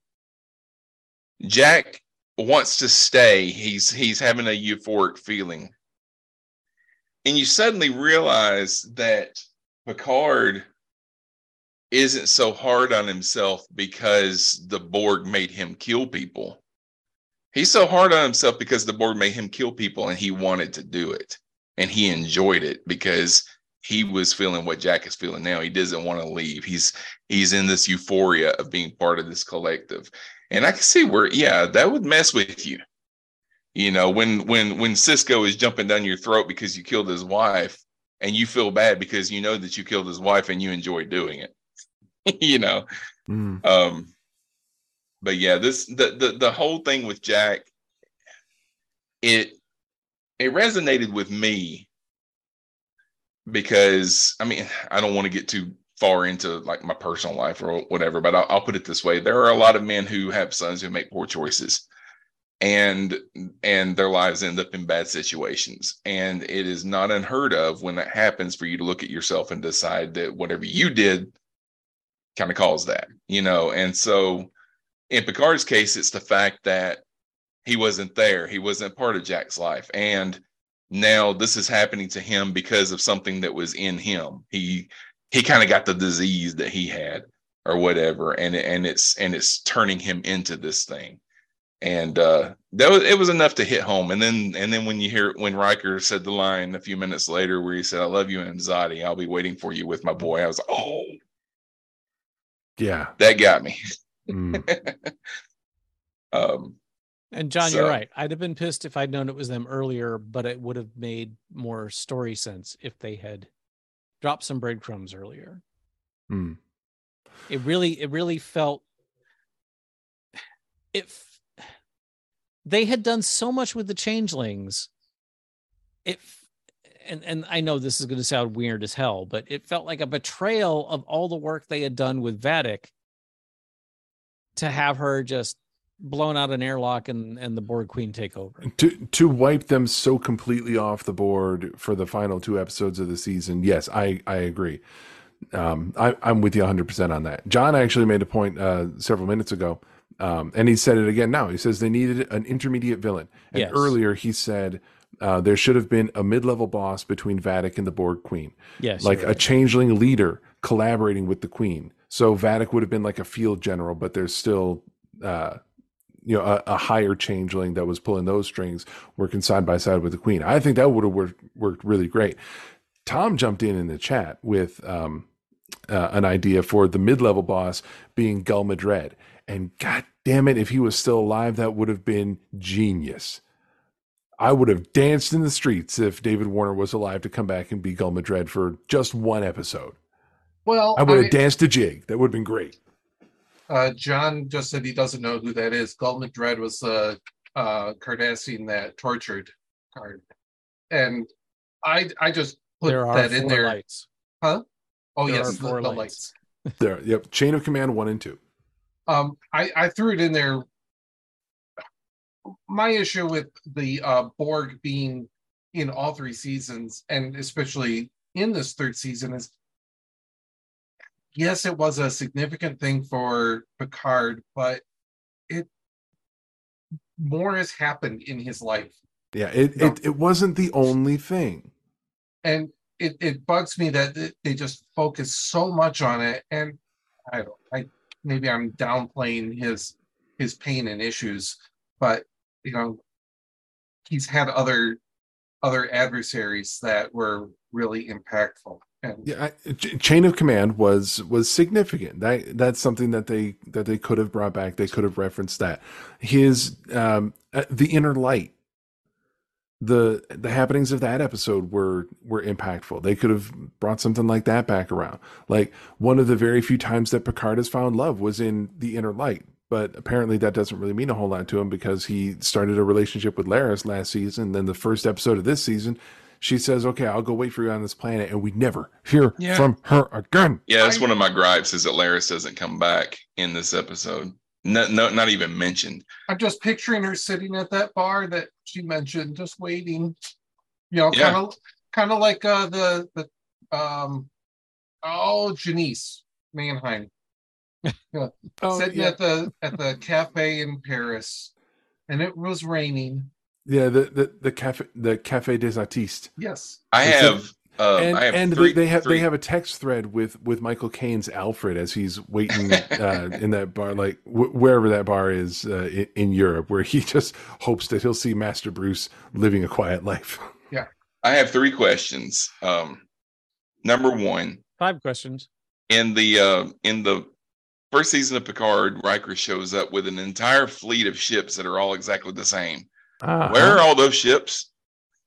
Jack wants to stay. He's he's having a euphoric feeling. And you suddenly realize that Picard isn't so hard on himself because the Borg made him kill people. He's so hard on himself because the Borg made him kill people and he wanted to do it. And he enjoyed it because he was feeling what Jack is feeling now. He doesn't want to leave. He's he's in this euphoria of being part of this collective and i can see where yeah that would mess with you you know when when when Sisko is jumping down your throat because you killed his wife and you feel bad because you know that you killed his wife and you enjoy doing it you know Mm. um but yeah this the, the the whole thing with jack it it resonated with me because i mean i don't want to get too far into like my personal life or whatever but I'll, I'll put it this way. There are a lot of men who have sons who make poor choices and and their lives end up in bad situations. And it is not unheard of when that happens for you to look at yourself and decide that whatever you did kind of caused that you know? And so in picard's case it's the fact that he wasn't there. He wasn't part of jack's life. And now this is happening to him because of something that was in him. He he kind of got the disease that he had or whatever and and it's and it's turning him into this thing. And uh that was it was enough to hit home. And then and then when you hear when Riker said the line a few minutes later where he said I love you Imzadi I'll be waiting for you with my boy. I was like oh. Yeah. that got me Mm. um And John, So- you're right. I'd have been pissed if I'd known it was them earlier, but it would have made more story sense if they had dropped some breadcrumbs earlier. Mm. It really, it really felt if they had done so much with the changelings. If and and I know this is going to sound weird as hell, but it felt like a betrayal of all the work they had done with Vadic to have her just blown out an airlock and and the Borg Queen take over. to to wipe them so completely off the board for the final two episodes of the season. Yes, I I agree. Um, I, I'm with you 100 percent on that. John actually made a point uh, several minutes ago, um, and he said it again now. He says they needed an intermediate villain, and Yes. earlier he said. Uh, there should have been a mid-level boss between Vadic and the Borg Queen, Yes, like you're a changeling leader collaborating with the Queen. So Vadic would have been like a field general, but there's still uh, you know a, a higher changeling that was pulling those strings working side by side with the queen. I think that would have worked, worked really great. Tom jumped in in the chat with um, uh, an idea for the mid-level boss being gul madred. And god damn it if he was still alive that would have been genius. I would have danced in the streets if david warner was alive to come back and be gul madred for just one episode Well, i would have I- danced a jig that would have been great Uh, John just said he doesn't know who that is. Gul Madred was the uh, Cardassian that tortured card, and I I just put there are that in there. lights. Huh? Oh There yes, the, the lights. lights. there yep chain of command one and two Um, I I threw it in there. My issue with the uh, Borg being in all three seasons, and especially in this third season, is yes, it was a significant thing for Picard, but it more has happened in his life. Yeah, it, it it wasn't the only thing. and it, it bugs me that they just focus so much on it and i don't i maybe i'm downplaying his his pain and issues but you know he's had other other adversaries that were really impactful Yeah, I, Ch- chain of command was was significant. That that's something that they that they could have brought back. They could have referenced that. His um uh, the inner light. The the happenings of that episode were were impactful. They could have brought something like that back around. Like one of the very few times that Picard has found love was in the inner light. But apparently that doesn't really mean a whole lot to him because he started a relationship with Laris last season. Then the first episode of this season, she says, "Okay, I'll go wait for you on this planet," and we never hear Yeah. from her again. Yeah, that's I- one of my gripes is that Laris doesn't come back in this episode. No, no, not even mentioned. i'm just picturing her sitting at that bar that she mentioned just waiting you know kind of kind of like uh the the um oh jenice manheim Oh, sitting yeah. at the at the cafe in Paris, and it was raining. Yeah, the the the cafe the Cafe des Artistes, Yes, I It's a- have, uh, and I have and three, they, they have three- they have a text thread with with Michael Caine's Alfred as he's waiting uh, in that bar, like wh- wherever that bar is uh, in, in Europe, where he just hopes that he'll see Master Bruce living a quiet life. Yeah, I have three questions. Um, number one, Five questions. in the uh, in the first season of Picard, Riker shows up with an entire fleet of ships that are all exactly the same. Uh, Where are all those ships?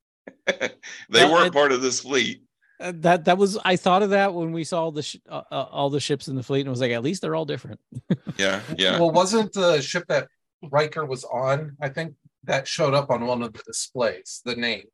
they Well, weren't it- part of this fleet. Uh, that that was I thought of that when we saw the sh- uh, uh, all the ships in the fleet and was like at least they're all different. Yeah, yeah. Well, wasn't the ship that Riker was on? I think that showed up on one of the displays. The name.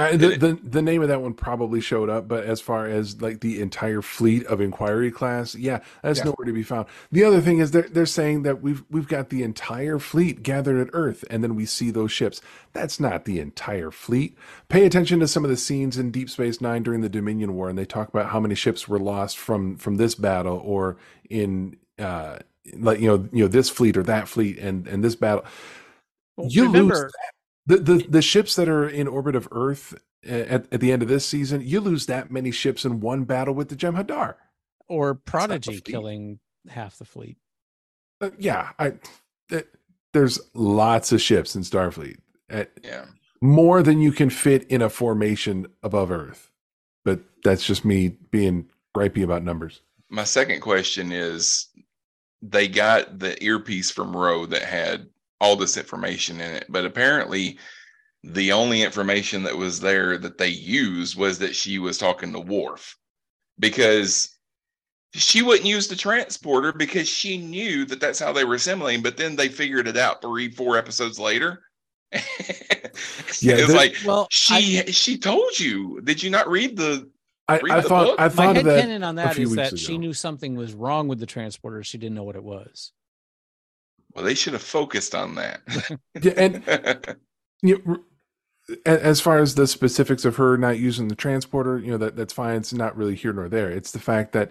Uh, the, the the name of that one probably showed up, but as far as like the entire fleet of inquiry class, yeah, that's Yeah. nowhere to be found. The other thing is they're they're saying that we've we've got the entire fleet gathered at Earth, and then we see those ships. That's not the entire fleet. Pay attention to some of the scenes in Deep Space Nine during the Dominion War, and they talk about how many ships were lost from from this battle or in uh like you know you know this fleet or that fleet and and this battle. You lose Remember, the, the the ships that are in orbit of Earth uh, at, at the end of this season, you lose that many ships in one battle with the Jem'Hadar. or Prodigy killing half the fleet. Uh, yeah, I th- there's lots of ships in Starfleet, at, yeah. more than you can fit in a formation above Earth. But that's just me being gripey about numbers. My second question is they got the earpiece from Ro that had all this information in it, but apparently the only information that was there that they used was that she was talking to Worf because she wouldn't use the transporter because she knew that that's how they were assimilating, but then they figured it out three, four episodes later. Yeah, it's the- like Well, she she told you. Did you not read the I, Read I the thought book. I my thought of head that canon on a that few is weeks that she knew something was wrong with the transporter. She didn't know what it was. Well, they should have focused on that. Yeah, and you know, as far as the specifics of her not using the transporter, you know that that's fine. It's not really here nor there. It's the fact that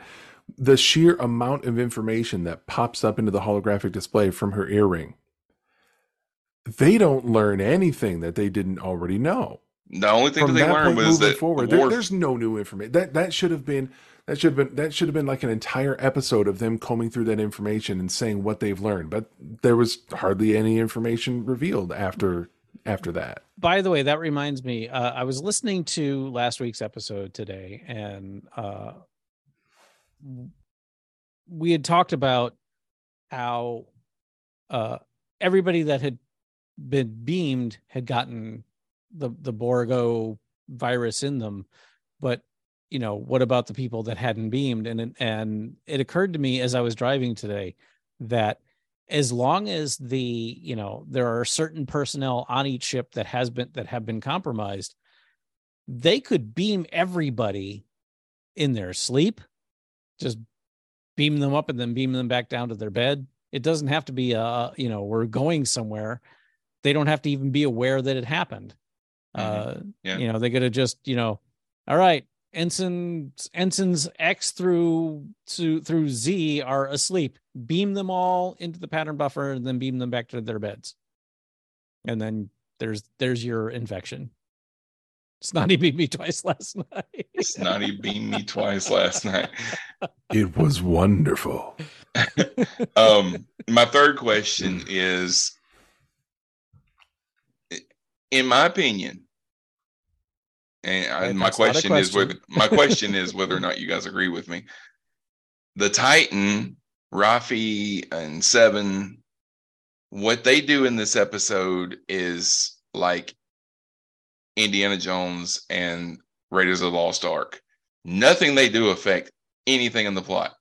the sheer amount of information that pops up into the holographic display from her earring, they don't learn anything that they didn't already know. the only thing From that they learned was moving that forward, there, there's no new information. That that should have been that should have been that should have been like an entire episode of them combing through that information and saying what they've learned. But there was hardly any information revealed after after that. By the way, that reminds me. Uh, I was listening to last week's episode today, and uh, we had talked about how uh, everybody that had been beamed had gotten the the Borgo virus in them, but you know what about the people that hadn't beamed? And it- and it occurred to me as I was driving today that as long as the you know there are certain personnel on each ship that has been that have been compromised they could beam everybody in their sleep just beam them up and then beam them back down to their bed it doesn't have to be uh you know we're going somewhere they don't have to even be aware that it happened uh Yeah. you know they could have just you know all right ensign ensigns x through to through z are asleep beam them all into the pattern buffer and then beam them back to their beds and then there's there's your infection scotty beat me twice last night Scotty beamed me twice last night. It was wonderful. Um, my third question is, in my opinion, and Right, my that's not a question, is whether my question is whether or not you guys agree with me. The Titan, Raffi, and Seven, what they do in this episode is like Indiana Jones and Raiders of the Lost Ark. Nothing they do affect anything in the plot.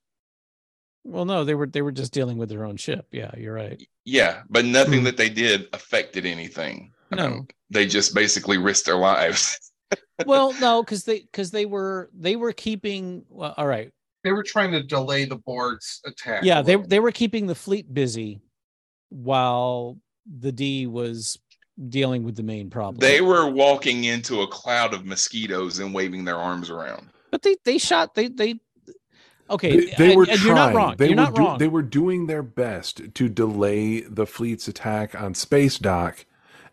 well no they were they were just dealing with their own ship yeah you're right Yeah, but nothing Hmm. that they did affected anything. No. Um, they just basically risked their lives. well no because they because they were they were keeping well, all right They were trying to delay the Borg's attack. yeah they they were keeping the fleet busy while the d was dealing with the main problem they were walking into a cloud of mosquitoes and waving their arms around. but they they shot they they okay They, they and- were and trying. you're not wrong They you're were not do- wrong They were doing their best to delay the fleet's attack on Space Dock,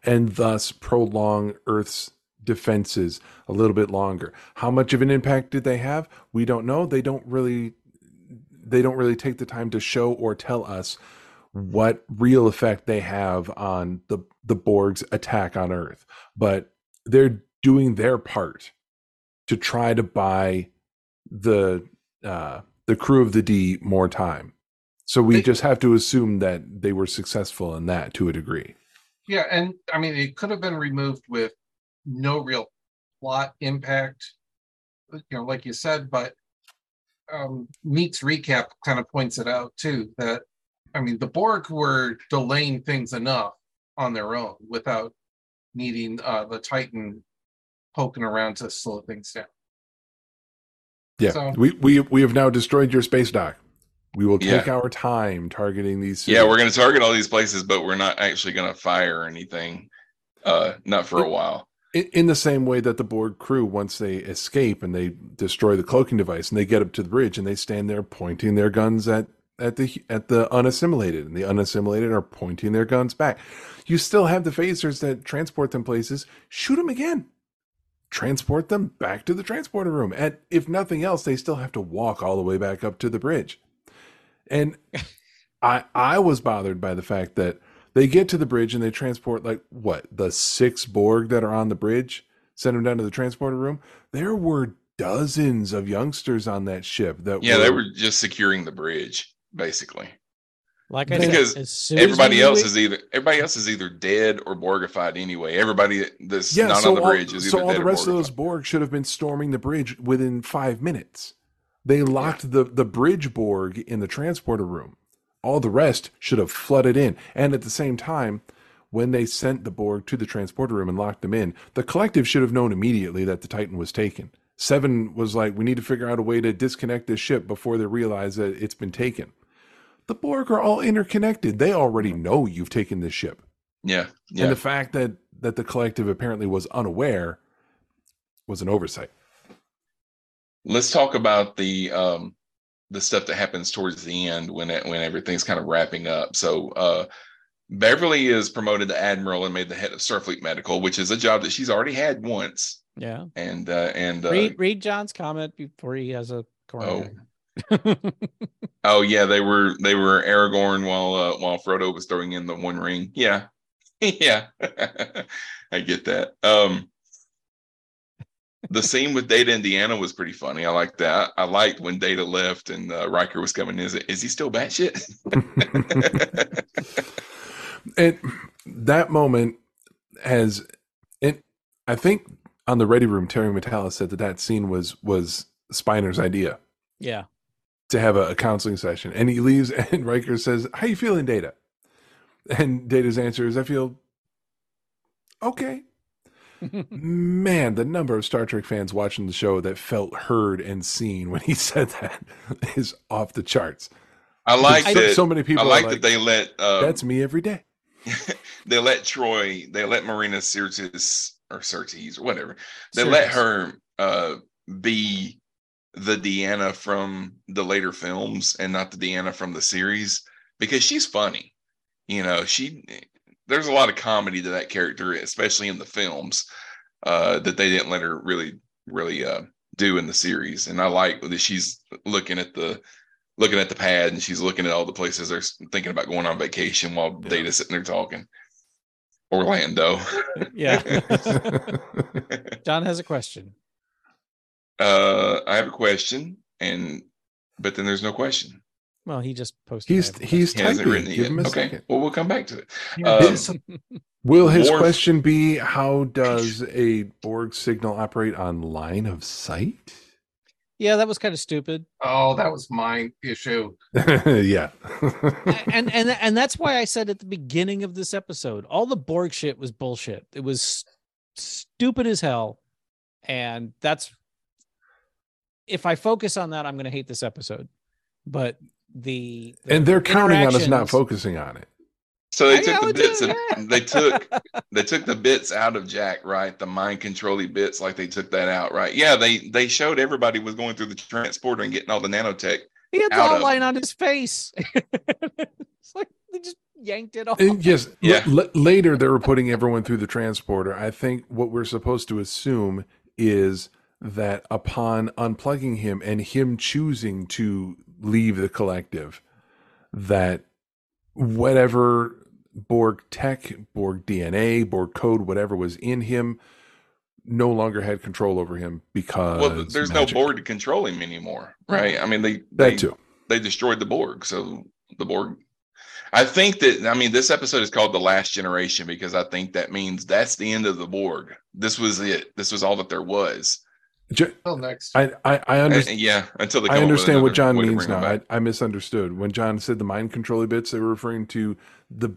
and thus prolong Earth's defenses a little bit longer. How much of an impact did they have? We don't know. They don't really. They don't really take the time to show or tell us what real effect they have on the the Borg's attack on Earth. But they're doing their part to try to buy the uh, the crew of the D more time. So we They- just have to assume that they were successful in that to a degree. Yeah, and I mean, it could have been removed with no real plot impact, you know, like you said, but um, Meek's recap kind of points it out too that, I mean, the Borg were delaying things enough on their own without needing uh, the Titan poking around to slow things down. Yeah, So- we we we have now destroyed your space dock. We will take Yeah. our time targeting these. Yeah, we're going to target all these places, but we're not actually going to fire anything. Uh, not for a while. In, the same way that the Borg crew, once they escape and they destroy the cloaking device, and they get up to the bridge and they stand there pointing their guns at at the at the unassimilated, and the unassimilated are pointing their guns back. You still have the phasers that transport them places. Shoot them again. Transport them back to the transporter room, and if nothing else, they still have to walk all the way back up to the bridge. And I I was bothered by the fact that they get to the bridge and they transport like what the six Borg that are on the bridge, send them down to the transporter room. There were dozens of youngsters on that ship that Yeah, they were just securing the bridge, basically. like i Because said as soon Everybody we else knew it- is either everybody else is either dead or Borgified anyway. Everybody that's yeah. not so on the all, bridge is either so all dead the rest of those Borg should have been storming the bridge within five minutes. They locked the the bridge Borg in the transporter room. All the rest should have flooded in, and at the same time. When they sent the Borg to the transporter room and locked them in, the collective should have known immediately that the Titan was taken. Seven was like, we need to figure out a way to disconnect this ship before they realize that it's been taken. the Borg are all interconnected. They already know you've taken this ship. Yeah, yeah. And the fact that that the collective apparently was unaware was an oversight. Let's talk about the um the stuff that happens towards the end when it, when everything's kind of wrapping up. So uh Beverly is promoted to admiral and made the head of Starfleet Medical, which is a job that she's already had once. Yeah. And uh and uh, read read John's comment before he has a corner. Oh yeah, they were they were Aragorn while uh, while Frodo was throwing in the One Ring. Yeah, yeah, I get that. Um, the scene with Data and Deanna was pretty funny. I like that. I liked when Data left and uh, Riker was coming. In. Is it? Is he still batshit? and that moment has, it. I think on the ready room, Terry Matalas said that that scene was was Spiner's idea. Yeah. To have a, a counseling session, and he leaves, and Riker says, "How you feeling, Data?" And Data's answer is, "I feel okay." Man, the number of Star Trek fans watching the show that felt heard and seen when he said that is off the charts. I like so, that. So many people. I like, like that they let. Um, that's me every day. they let Troi. They let Marina Sirtis or Sirtis or whatever. They Sirtis. let her uh, be the Deanna from the later films and not the Deanna from the series because she's funny. You know, she there's a lot of comedy to that character, especially in the films, uh, that they didn't let her really, really uh, do in the series. And I like that she's looking at the looking at the pad and she's looking at all the places they're thinking about going on vacation while yeah. Data's sitting there talking. Orlando. yeah. John has a question. Uh, I have a question, and but then there's no question. Well, he just posted. He's he's he typing. Give him a okay. second. Well, we'll come back to it. Um, Will his question be how does a Borg signal operate on line of sight? Yeah, that was kind of stupid. Oh, that was my issue. yeah. and and and that's why I said at the beginning of this episode, all the Borg shit was bullshit. It was stupid as hell. And that's if I focus on that, I'm going to hate this episode. But the, the and they're counting on us not focusing on it. So they I took the bits and they took they took the bits out of Jack, right? The mind controlling bits, like they took that out, right? Yeah, they they showed everybody was going through the transporter and getting all the nanotech. He had the outline on his face. it's like they just yanked it off. And yes, yeah. L- later they were putting everyone through the transporter. I think what we're supposed to assume is that upon unplugging him and him choosing to leave the collective that whatever Borg tech, Borg DNA, Borg code, whatever was in him, no longer had control over him because well, there's magic. no Borg to control him anymore, right? I mean, they that they, too. They destroyed the Borg, so the Borg. I think that I mean this episode is called the Last Generation because I think that means that's the end of the Borg. This was it. This was all that there was. Until next. I I, I understand. Yeah, until I understand what John means now. I, I misunderstood when John said the mind controlling bits. They were referring to the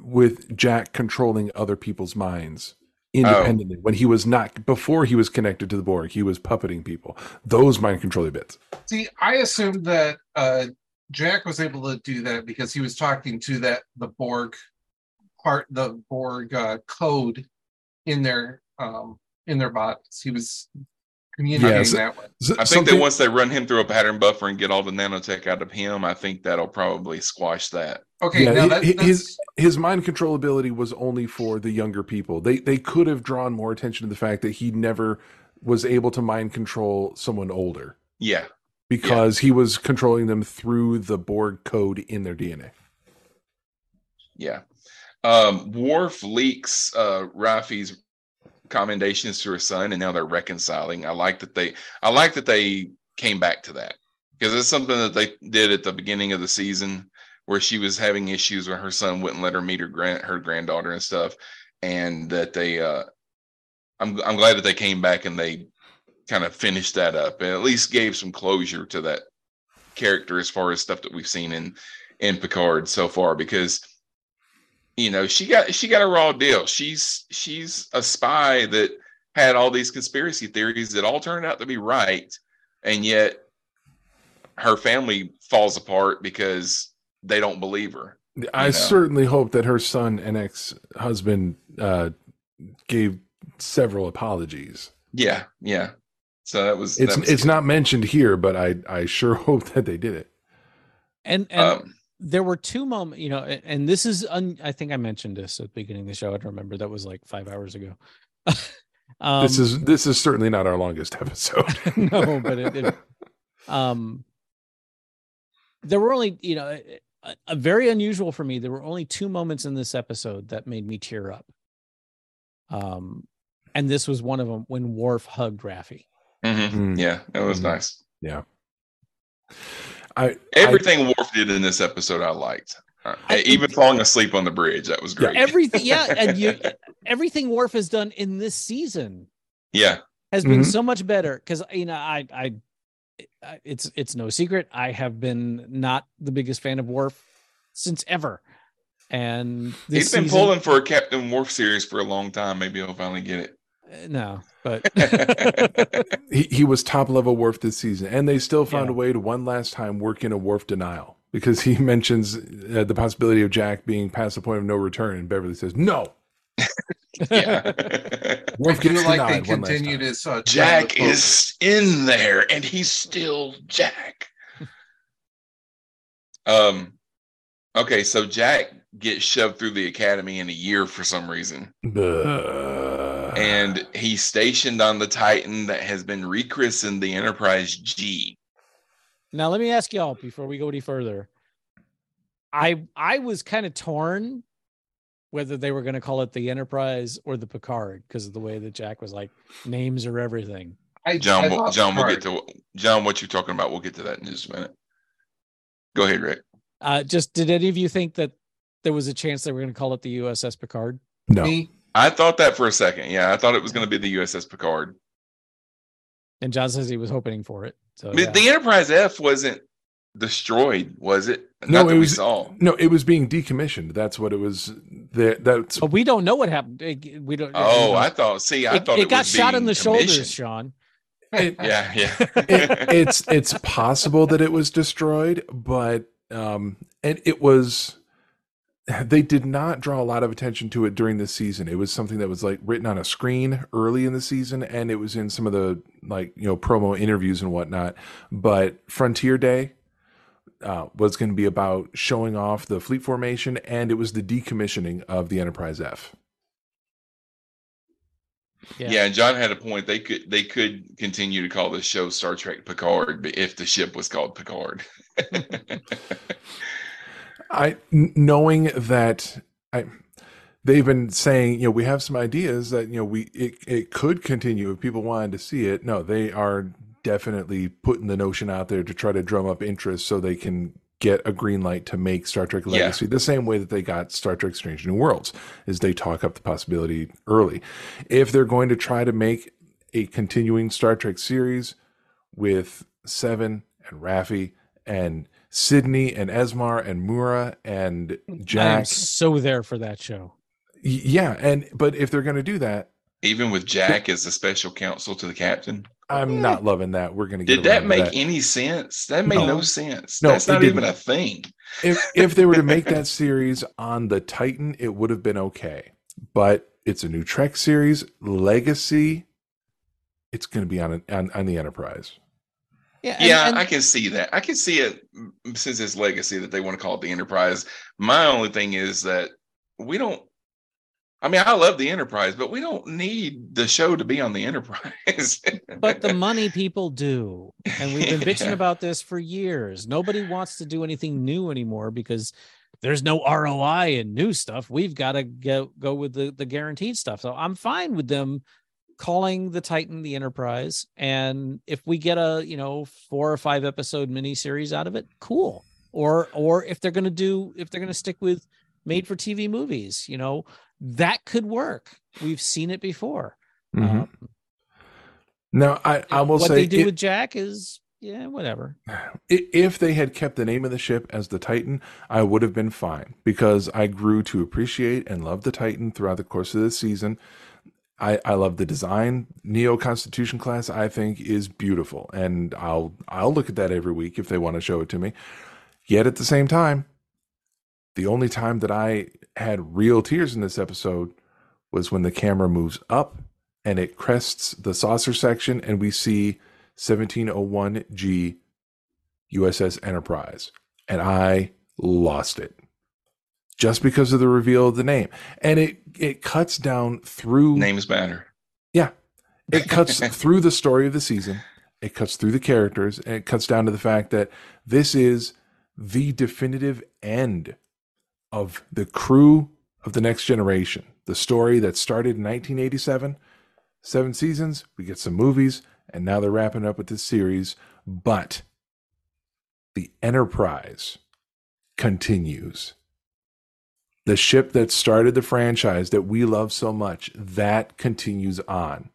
with Jack controlling other people's minds independently oh. when he was not before he was connected to the Borg. He was puppeting people. Those mind controlling bits. See, I assumed that uh, Jack was able to do that because he was talking to that the Borg part, the Borg uh, code in their um, in their bodies. He was communicating yes. that way. I think that once they run him through a pattern buffer and get all the nanotech out of him, I think that'll probably squash that. Okay, yeah, that, his his mind control ability was only for the younger people. They they could have drawn more attention to the fact that he never was able to mind control someone older. Yeah, because yeah. he was controlling them through the Borg code in their DNA. Yeah. Um, Worf leaks uh, Raffi's commendations to her son and now they're reconciling. I like that they i like that they came back to that because it's something that they did at the beginning of the season where she was having issues where her son wouldn't let her meet her grand her granddaughter and stuff and that they uh i'm i'm glad that they came back and they kind of finished that up and at least gave some closure to that character as far as stuff that we've seen in in Picard so far because you know she got she got a raw deal she's she's a spy that had all these conspiracy theories that all turned out to be right and yet her family falls apart because they don't believe her. I know. certainly hope that her son and ex husband uh, gave several apologies. Yeah, yeah. So that was It's that was it's good. not mentioned here, but I I sure hope that they did it. And and Um, there were two moments, you know, and this is un, I think I mentioned this at the beginning of the show. I don't remember. That was like five hours ago. um, this is this is certainly not our longest episode. no, but it, it um there were only, you know, a, a very unusual for me. There were only two moments in this episode that made me tear up. Um and this was one of them when Worf hugged Raffi. mhm. Mm. Yeah, that was Mhm. nice. I Everything Worf did in this episode, I liked. Uh, I- even falling asleep on the bridge, that was Yeah, great. Everything yeah, and you everything Worf has done in this season yeah, has been Mhm. so much better because you know I, I I it's it's no secret I have been not the biggest fan of Worf since ever, and this he's been season- pulling for a Captain Worf series for a long time. Maybe he'll finally get it. Uh, no, but he, he was top level Worf this season, and they still found Yeah. a way to one last time work in a Worf denial because he mentions uh, the possibility of Jack being past the point of no return, and Beverly says no. yeah. Worf I do gets like denied they one last continued time. his uh, Jack is in there, and he's still Jack. um. Okay, so Jack gets shoved through the academy in a year for some reason, Buh. And he's stationed on the Titan that has been rechristened the Enterprise G. now let me ask y'all before we go any further. I I was kind of torn whether they were going to call it the Enterprise or the Picard because of the way that Jack was like names are everything. I, John, I will- thought John, we'll get to John. What you're talking about? We'll get to that in just a minute. Go ahead, Rick. Uh, just did any of you think that there was a chance they were going to call it the USS Picard? no. me. I thought that for a second. Yeah, I thought it was going to be the USS Picard. And John says he was hoping for it. So But yeah. The Enterprise F wasn't destroyed, was it? No, Not that it we was- saw. No, it was being decommissioned. That's what it was. That that's but we don't know what happened. It- we don't. Oh, you know, I thought. See, I it, thought it it, got was shot in the shoulders. Sean. it, Yeah, yeah. it, it's it's possible that it was destroyed, but um, and it was. They did not draw a lot of attention to it during the season. It was something that was like written on a screen early in the season, and it was in some of the like you know promo interviews and whatnot. But Frontier Day uh, was going to be about showing off the fleet formation, and it was the decommissioning of the Enterprise F. yeah. and John had a point. They could they could continue to call this show Star Trek Picard, but if the ship was called Picard. I knowing that I they've been saying, you know, we have some ideas that, you know, we it, it could continue if people wanted to see it. No, they are definitely putting the notion out there to try to drum up interest so they can get a green light to make Star Trek Yeah. Legacy the same way that they got Star Trek Strange New Worlds is they talk up the possibility early. If they're going to try to make a continuing Star Trek series with Seven and Raffi and Sydney and Esmar and Mura and Jack. I am Jack. so there for that show. Yeah, and but if they're going to do that, Even with Jack as the special counsel to the captain. I'm not loving that. We're going to Did that make that. any sense? That made No. no, sense. No, That's not even didn't. a thing. if if they were to make that series on the Titan, it would have been okay. But it's a new Trek series, Legacy. It's going to be on, on on the Enterprise. Yeah, and- yeah, and- I can see that. I can see it mm, since it's legacy that they want to call it the Enterprise. My only thing is that we don't. I mean, I love the Enterprise, but we don't need the show to be on the Enterprise. but the money people do and we've been bitching Yeah. about this for years nobody wants to do anything new anymore because there's no roi in new stuff we've got to go go with the the guaranteed stuff so i'm fine with them calling the titan the enterprise and if we get a you know four or five episode miniseries out of it cool or or if they're going to do if they're going to stick with made for tv movies you know that could work we've seen it before Mhm. Um, Now, I I will what say they do it- with Jack is yeah, whatever. If they had kept the name of the ship as the Titan, I would have been fine because I grew to appreciate and love the Titan throughout the course of the season. I, I love the design. Neo Constitution class I think is beautiful, and I'll I'll look at that every week if they want to show it to me. Yet at the same time, the only time that I had real tears in this episode was when the camera moves up and it crests the saucer section, and we see 1701G USS Enterprise, and I lost it just because of the reveal of the name, and it it cuts down through Names matter. yeah. It cuts through the story of the season. It cuts through the characters and it cuts down to the fact that this is the definitive end of the crew of the next generation. The story that started in 1987, seven seasons, we get some movies, and now they're wrapping up with this series. But the Enterprise continues the ship that started the franchise that we love so much that continues on.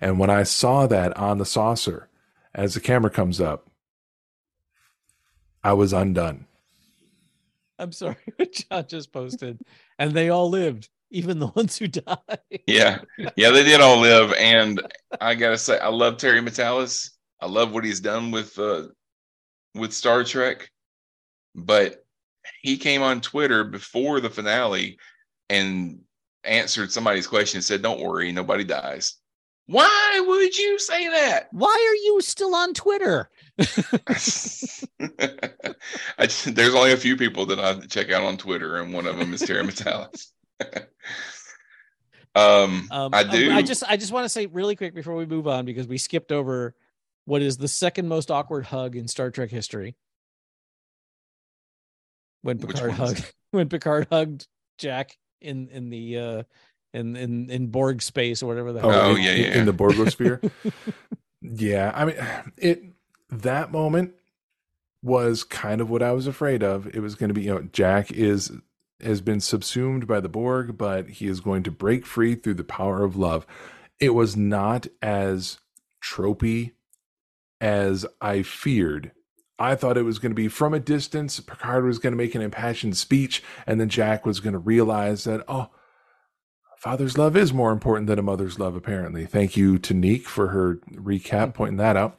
And when i saw that on the saucer as the camera comes up i was undone. I'm sorry, what John just posted, and they all lived, even the ones who died. Yeah, yeah, they did all live, and I gotta say, I love Terry Matalas. I love what he's done with uh, with Star Trek, but he came on Twitter before the finale and answered somebody's question and said, "Don't worry, nobody dies." Why would you say that? Why are you still on Twitter? I, there's only a few people that I check out on Twitter, and one of them is Terry Matalas. um, Um, I do. I just I just want to say really quick before we move on because we skipped over what is the second most awkward hug in Star Trek history. When Picard hugged when Picard hugged Jack in in the uh in in in Borg space or whatever the hell. Oh, in, yeah, in- yeah. in the borgosphere yeah i mean it that moment was kind of what i was afraid of it was going to be you know jack is has been subsumed by the borg but he is going to break free through the power of love it was not as tropey as i feared I thought it was going to be from a distance. Picard was going to make an impassioned speech, and then Jack was going to realize that, oh, father's love is more important than a mother's love, apparently. Thank you to Neek for her recap, mm-hmm. pointing that out.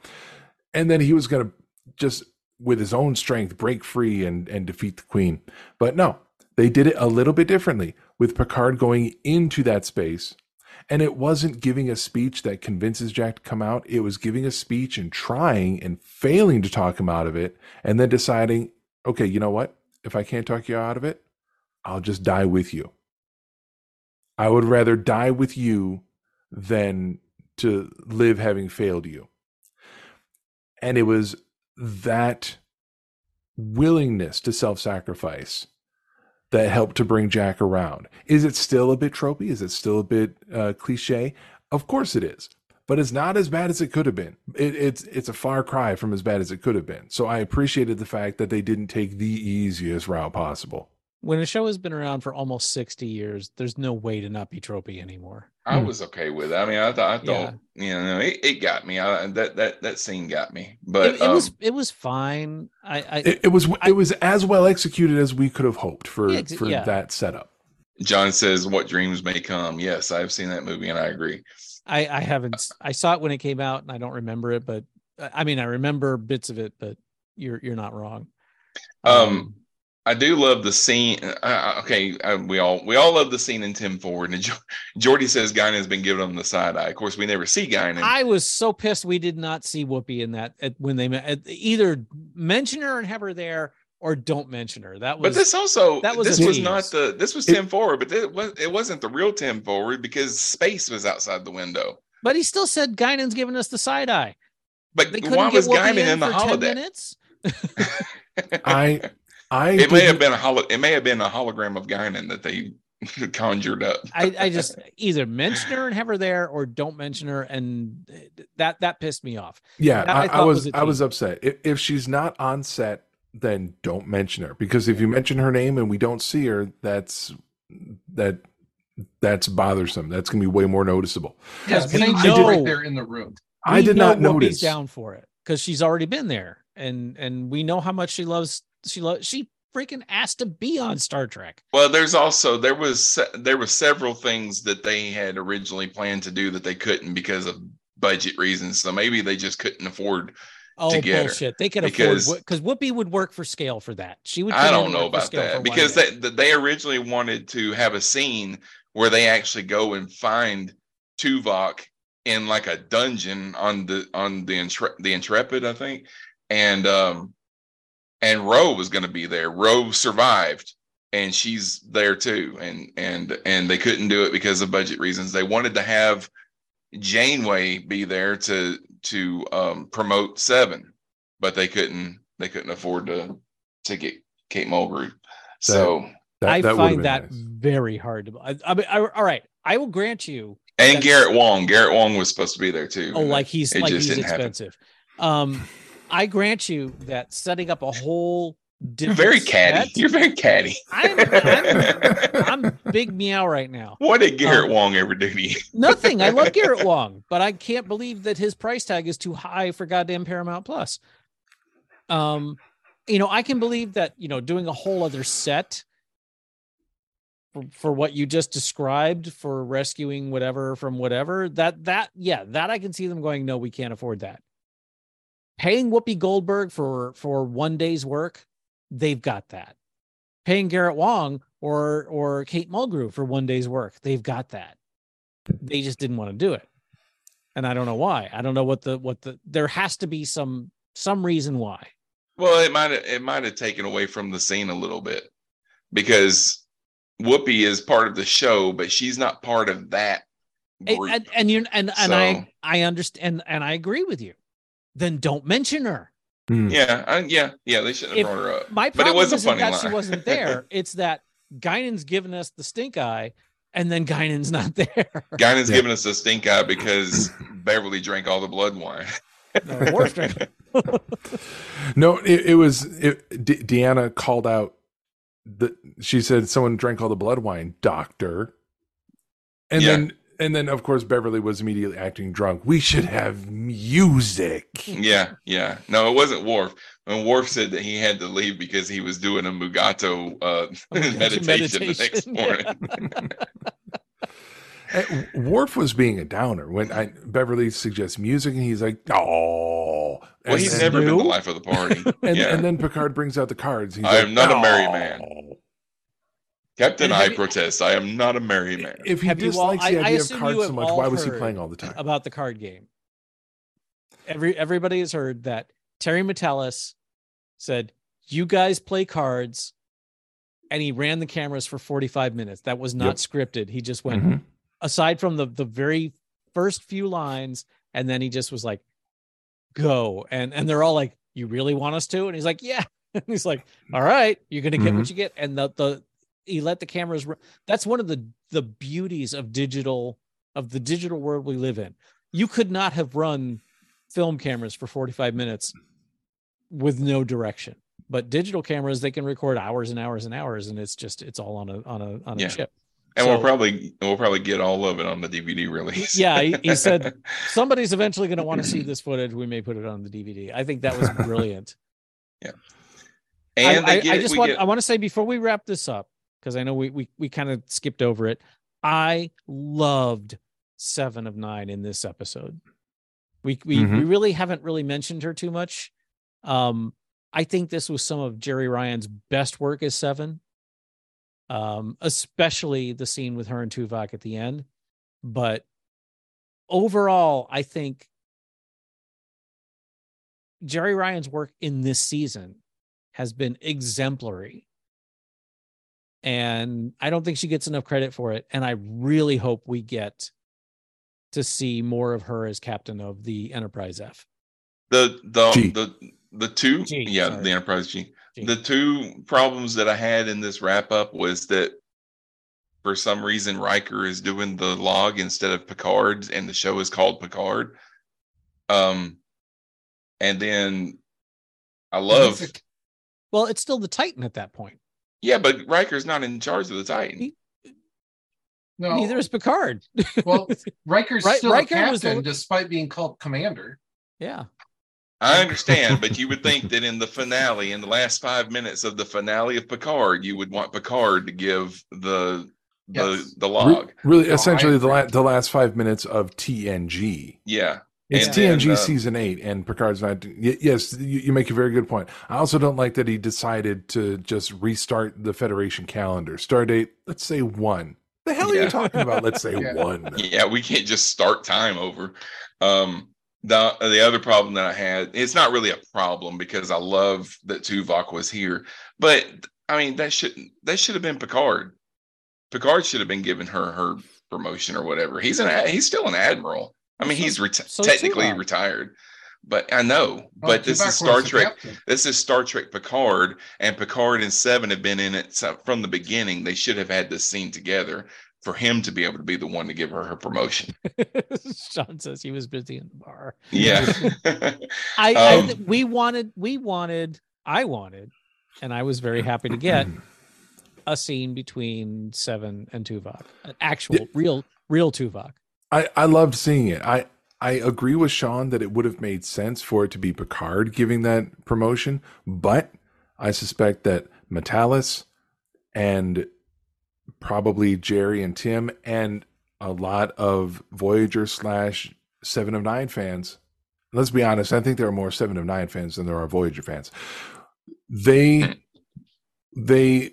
And then he was going to just, with his own strength, break free and, and defeat the queen. But no, they did it a little bit differently with Picard going into that space. And it wasn't giving a speech that convinces Jack to come out. It was giving a speech and trying and failing to talk him out of it, and then deciding, okay, you know what? If I can't talk you out of it, I'll just die with you. I would rather die with you than to live having failed you. And it was that willingness to self sacrifice that helped to bring Jack around. Is it still a bit tropey? Is it still a bit uh, cliche? Of course it is, but it's not as bad as it could have been. It, it's it's a far cry from as bad as it could have been. So I appreciated the fact that they didn't take the easiest route possible. When a show has been around for almost 60 years, there's no way to not be tropey anymore. I Hmm. was okay with it. I mean, I thought, I thought, you know, it, it got me. I, that that that scene got me. But it, it was um, it was fine. I, I It, it was I- it was as well executed as we could have hoped for Yeah, ex- for yeah. that setup. John says, "What dreams may come." Yes, I've seen that movie, and I agree. I, I haven't. i saw it when it came out, and I don't remember it. But uh, I mean, I remember bits of it. But you're you're not wrong. Um, I do love the scene. Uh, okay, uh, we all we all love the scene in Ten Forward, and jo- Geordi says Guinan has been giving him the side eye. Of course, we never see Guinan. I was so pissed we did not see Whoopi in that at, when they met. Either mention her and have her there, or don't mention her. That was but this also that was this was tease. not the this was It- Ten Forward, but it was it wasn't the real Ten Forward because space was outside the window. But he still said Guinan's giving us the side eye. But why was Whoopi Guinan in, in the holodeck? I I it may have been a holo- it may have been a hologram of Guinan that they conjured up. I, I just either mention her and have her there, or don't mention her, and that that pissed me off. yeah. that I I, I was was a I was upset. If, if she's not on set, then don't mention her because if you mention her name and we don't see her, that's that that's bothersome. That's gonna be way more noticeable. Yes, we we know- right there in the room. I did know not Whoopi's notice. down for it because she's already been there, and and we know how much she loves. She loves. She freaking asked to be on Star Trek. Well, there's also there was there were several things that they had originally planned to do that they couldn't because of budget reasons. So maybe they just couldn't afford. Oh To get her. They could Because- afford because Whoopi would work for scale for that. She would. I don't know about that because they they originally wanted to have a scene where they actually go and find Tuvok in like a dungeon on the on the Intre- the Intrepid, I think, and um and Ro was going to be there. Ro survived, and she's there too, and and and they couldn't do it because of budget reasons. They wanted to have Janeway be there to to um, promote Seven, but they couldn't they couldn't afford to to get Kate Mulgrew. So That, I that would've find that nice. very hard to. I, I mean, I, all right, I will grant you. and Garrett Wang, Garrett Wang was supposed to be there too. Oh, like he's like he's didn't happen. expensive. Um, I grant you that setting up a whole. You're very catty. set- You're very catty. I'm, I'm I'm big meow right now. what did Garrett Um, Wang ever do to you? Nothing. I love Garrett Wang, but I can't believe that his price tag is too high for goddamn Paramount Plus. Um, you know, I can believe that, you know, doing a whole other set for, for what you just described for rescuing whatever from whatever, that that yeah, that I can see them going, no, we can't afford that. Paying Whoopi Goldberg for for one day's work, they've got that. Paying Garrett Wang or or Kate Mulgrew for one day's work, they've got that. They just didn't want to do it. And i don't know why. I don't know what the what the there has to be some some reason why. Well, it might it might have taken away from the scene a little bit because Whoopi is part of the show, but she's not part of that and group. and, and you and, and i So- i understand and, and i agree with you then don't mention her Hmm. yeah, I, yeah, yeah. They shouldn't have If- brought her up. my but it problem was isn't funny that line. she wasn't there it's that guinan's given us the stink eye and then guinan's not there Guinan's Yeah. giving us the stink eye because Beverly drank all the blood wine. No, No, it, it was it, De- Deanna called out. The she said someone drank all the blood wine, doctor. And Yeah. then and then of course Beverly was immediately acting drunk. We should have music. yeah, yeah. No, it wasn't Worf. And Worf said that he had to leave because he was doing a Mugato uh, A Mugato meditation, the next meditation, morning. Uh, Worf was being a downer when I, Beverly suggests music, and he's like, "Oh." well, And he's then- never been the life of the party. And, yeah. and then Picard brings out the cards. He's I like, am not a merry man. Captain, I have protest. I am not a merry man. If he Have you all- dislikes I- the I idea of cards so much, why was he playing all the time? about the card game. Every everybody has heard that Terry Matalas said, "You guys play cards," and he ran the cameras for forty five minutes. That was not Yep. scripted. He just went Mhm. aside from the the very first few lines, and then he just was like, "Go!" and and they're all like, "You really want us to?" And he's like, "Yeah." And he's like, "All right, you're gonna get what you get." And the the he let the cameras. run. That's one of the the beauties of digital of the digital world we live in. You could not have run film cameras for 45 minutes with no direction. But digital cameras, they can record hours and hours and hours, and it's just it's all on a on a on a Yeah. chip. and we'll probably we'll probably get all of it on the DVD release. Yeah, he, he said somebody's eventually going to want to see this footage. We may put it on the DVD. I think that was brilliant. Yeah, and I, I- I just want get- I want to say before we wrap this up because I know we we we kind of skipped over it. I loved seven of nine in this episode. We we we Mhm. really haven't really mentioned her too much. Um, I think this was some of Jeri Ryan's best work as seven. Um, especially the scene with her and Tuvok at the end. But overall, I think Jeri Ryan's work in this season has been exemplary. And I don't think she gets enough credit for it. And I really hope we get to see more of her as captain of the Enterprise F. the the G. the the two G, yeah sorry. the Enterprise G. G. The two problems that I had in this wrap up was that for some reason Riker is doing the log instead of Picard, and the show is called Picard. Um, and then I love Well, it's still the Titan at that point. Yeah, but Riker's not in charge of the Titan. No, Neither is Picard. Well, Riker's Ri- still Riker a was captain the- despite being called commander. yeah. I understand, but you would think that in the finale, in the last five minutes of the finale of Picard, you would want Picard to give the the Yes. the Re- log. really, No, I essentially, the, agree. la- the last five minutes of TNG. Yeah. It's And TNG uh, season eight, and Picard's not. Yes, you, you make a very good point. I also don't like that he decided to just restart the Federation calendar. Stardate, let's say one. The hell are you talking about? Let's say Yeah. one. Yeah, we can't just start time over. Um, the the other problem that I had, it's not really a problem because I love that Tuvok was here, but I mean that should that should have been Picard. Picard should have been given her her promotion or whatever. He's an he's still an admiral. I mean, So- he's reti- so technically Tuvok. retired, but I know. Well, but this is Star Trek. captain. This is Star Trek Picard, and Picard and Seven have been in it so- from the beginning. They should have had this scene together for him to be able to be the one to give her her promotion. Sean says he was busy in the bar. Yeah. I, Um, I we wanted we wanted I wanted, and I was very happy to get a scene between Seven and Tuvok, an actual Yeah. real real Tuvok. I, I loved seeing it. I, I agree with Sean that it would have made sense for it to be Picard giving that promotion, but I suspect that Matalas and probably Jeri and Tim and a lot of Voyager slash Seven of Nine fans. Let's be honest, I think there are more Seven of Nine fans than there are Voyager fans. They hmm. they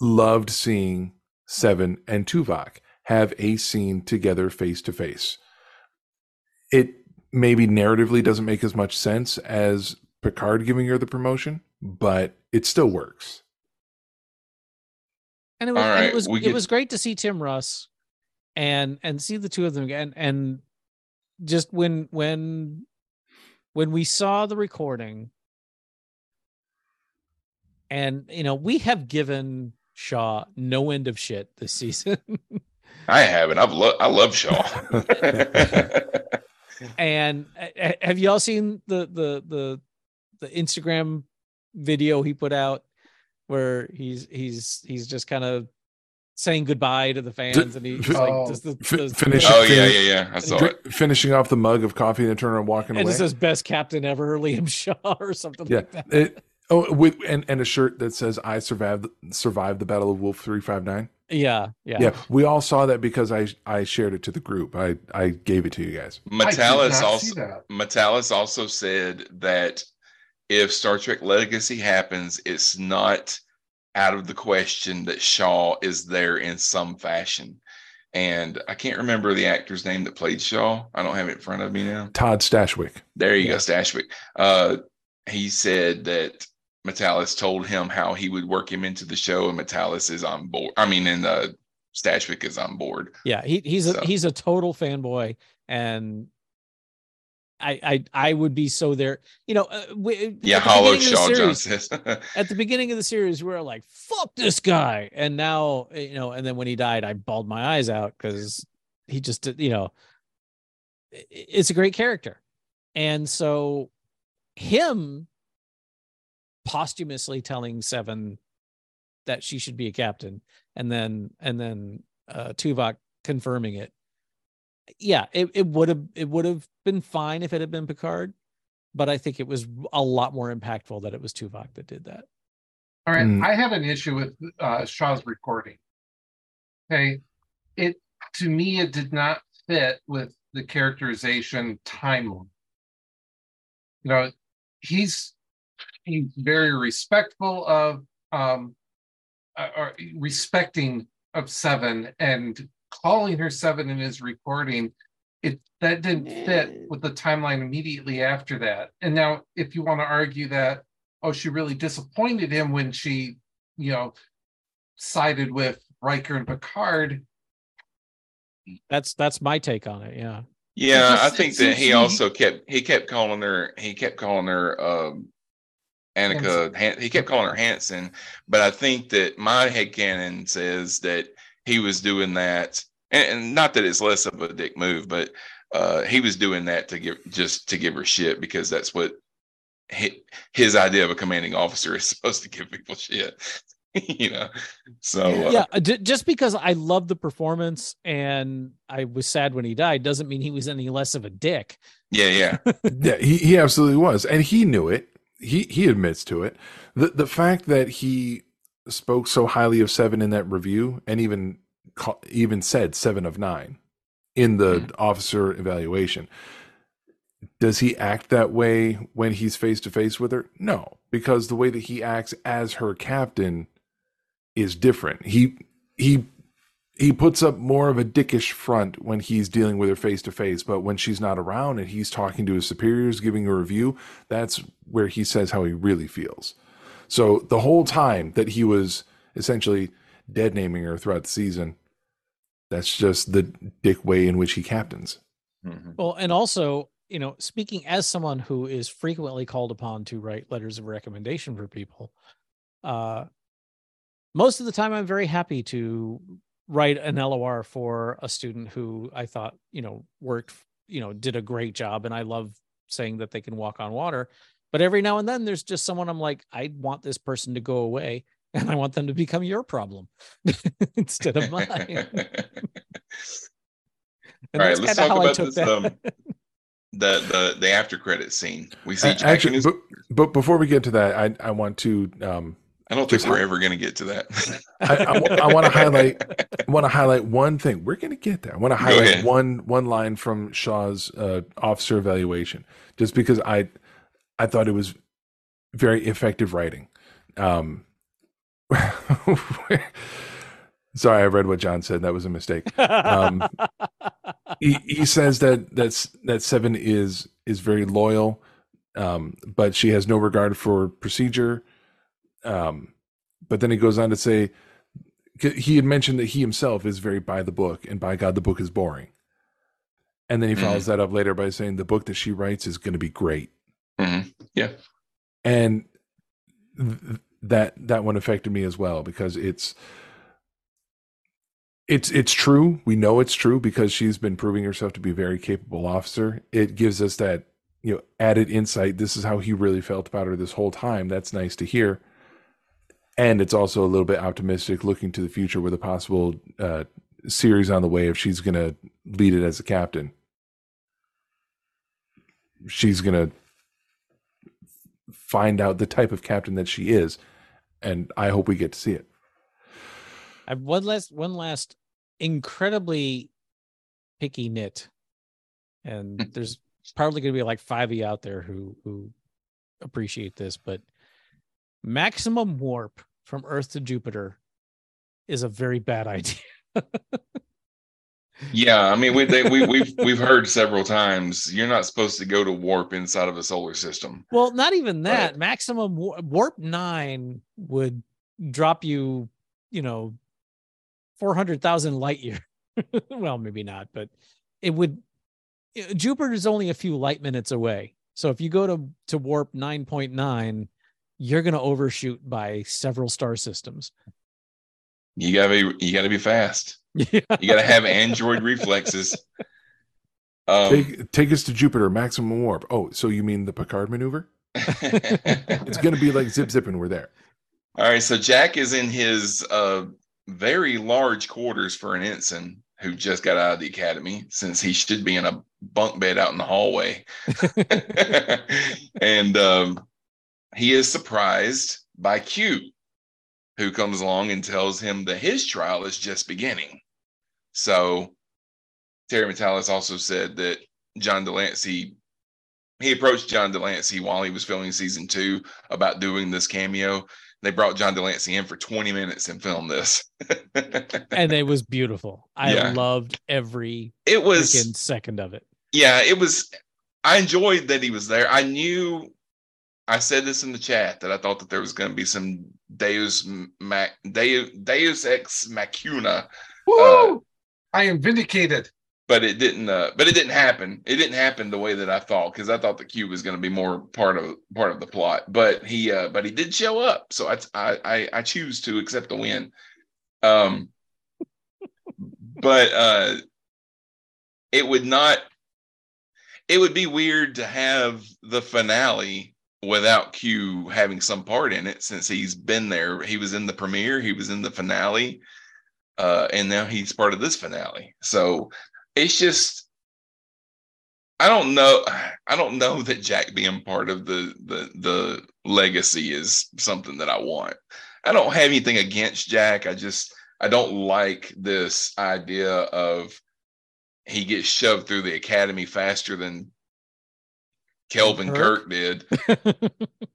loved seeing Seven and Tuvok have a scene together face to face. It maybe narratively doesn't make as much sense as Picard giving her the promotion, but it still works. And it was All and it was it get- was great to see Tim Russ and and see the two of them again and just when when when we saw the recording and you know we have given Shaw no end of shit this season I haven't. I've lo- I love Shaw. and uh, uh, have y'all seen the the the the Instagram video he put out where he's he's he's just kind of saying goodbye to the fans and he's like Oh. does the, Fi- does- finish- oh yeah, yeah, yeah. I saw it. finishing off the mug of coffee and then turning around walking and away. it says best captain ever Liam Shaw or something yeah. like that. It, oh, with and, and a shirt that says "I survived survived the Battle of Wolf 359." Yeah, yeah. Yeah, we all saw that because I I shared it to the group. I I gave it to you guys. I Matalas also that. Matalas also said that if Star Trek Legacy happens, it's not out of the question that Shaw is there in some fashion. And I can't remember the actor's name that played Shaw. I don't have it in front of me now. Todd Stashwick. There you Yeah. go, Stashwick. Uh, he said that Matalas told him how he would work him into the show, and Matalas is on board. I mean, and uh, Stashwick is on board. Yeah, he he's a he's a total fanboy, and I I I would be so there. You know, uh, we, Yeah, at the Hollow beginning of the Shaw series- At the beginning of the series, we were like, "Fuck this guy," and now you know. And then when he died, I bawled my eyes out because he just you know, it's a great character, and so him posthumously telling Seven that she should be a captain, and then and then uh, Tuvok confirming it. Yeah, it, it would have it would have been fine if it had been Picard, but I think it was a lot more impactful that it was Tuvok that did that. All right, Mm. I have an issue with uh, Shaw's recording. Okay, it to me it did not fit with the characterization timeline. You know, he's he's very respectful of um, uh, or respecting of Seven and calling her Seven in his recording. It that didn't fit with the timeline immediately after that. And now, if you want to argue that oh, she really disappointed him when she, you know, sided with Riker and Picard. That's that's my take on it. Yeah. Yeah, just- I think that he to me- also kept he kept calling her he kept calling her um Annika Han, he kept calling her Hansen, but I think that my head headcanon says that he was doing that and, and not that it's less of a dick move, but uh he was doing that to give just to give her shit because that's what hi- his idea of a commanding officer is supposed to give people shit. you know. So uh, yeah, d- just because I love the performance and I was sad when he died doesn't mean he was any less of a dick. yeah, yeah. yeah, he, he absolutely was, and he knew it. He he admits to it. The the fact that he spoke so highly of Seven in that review, and even even said seven of nine in the Mhm. officer evaluation. Does he act that way when he's face to face with her? No, because the way that he acts as her captain is different. He he he puts up more of a dickish front when he's dealing with her face to face, but when she's not around and he's talking to his superiors, giving a review, that's where he says how he really feels. So the whole time that he was essentially dead naming her throughout the season, that's just the dick way in which he captains. Mhm. Well, and also, you know, speaking as someone who is frequently called upon to write letters of recommendation for people, uh, most of the time I'm very happy to write an LOR for a student who I thought, you know, worked, you know, did a great job. And I love saying that they can walk on water. But every now and then there's just someone I'm like, I want this person to go away and I want them to become your problem instead of mine. And All right, that's let's talk about this. Um, the the the after credit scene. We see A- Jack Actually, his. but, but before we get to that, I I want to um, I don't think we're ever going to get to that. I, want to highlight want to highlight one thing. We're going to get there. I want to highlight one one line from Shaw's uh, officer evaluation, just because I I thought it was very effective writing. Um, sorry, I read what John said. That was a mistake. Um, he, he says that that's that seven is is very loyal, um, but she has no regard for procedure. Um, but then he goes on to say he had mentioned that he himself is very by the book, and by God, the book is boring. And then he follows that up later by saying the book that she writes is going to be great, Mhm. Yeah, and th- that that one affected me as well because it's it's it's true. We know it's true because she's been proving herself to be a very capable officer. It gives us that you know added insight. This is how he really felt about her this whole time. That's nice to hear. And it's also a little bit optimistic, looking to the future with a possible uh, series on the way. If she's going to lead it as a captain, she's going to find out the type of captain that she is, and I hope we get to see it. I have one last one last incredibly picky nit. And there's probably gonna be like five of you out there who who appreciate this, but maximum warp from Earth to Jupiter is a very bad idea. Yeah, I mean, we, they, we we've we've heard several times you're not supposed to go to warp inside of a solar system. Well, not even that. Right. Maximum wa- warp nine would drop you, you know, four hundred thousand light year. well, maybe not, but it would. Jupiter is only a few light minutes away, so if you go to to warp nine point nine, you're going to overshoot by several star systems. You gotta be you gotta be fast. Yeah. You gotta have android reflexes. Um, Take, take us to Jupiter, maximum warp. Oh, so you mean the Picard maneuver? It's going to be like zip zip, and we're there. All right, so Jack is in his uh, very large quarters for an ensign who just got out of the academy, since he should be in a bunk bed out in the hallway. and um, he is surprised by Q, who comes along and tells him that his trial is just beginning. So Terry Matalas also said that John de Lancie he approached John de Lancie while he was filming season two about doing this cameo. They brought John de Lancie in for 20 minutes and filmed this. and it was beautiful. I Yeah. loved every it was second of it. yeah, it was. I enjoyed that he was there. I knew. I said this in the chat that I thought that there was going to be some Deus Mac Deus, Deus ex machina, Woo! I am vindicated. but it didn't. Uh, but it didn't happen. It didn't happen the way that I thought because I thought the cube was going to be more part of part of the plot. But he, uh, but he did show up, so I, I, I, I choose to accept the win. Um, but uh, it would not. It would be weird to have the finale without Q having some part in it since he's been there. He was in the premiere, he was in the finale, uh, and now he's part of this finale. So it's just I don't know. I don't know that Jack being part of the the the legacy is something that I want. I don't have anything against Jack. I just I don't like this idea of he gets shoved through the academy faster than Kelvin Kirk, Kirk did.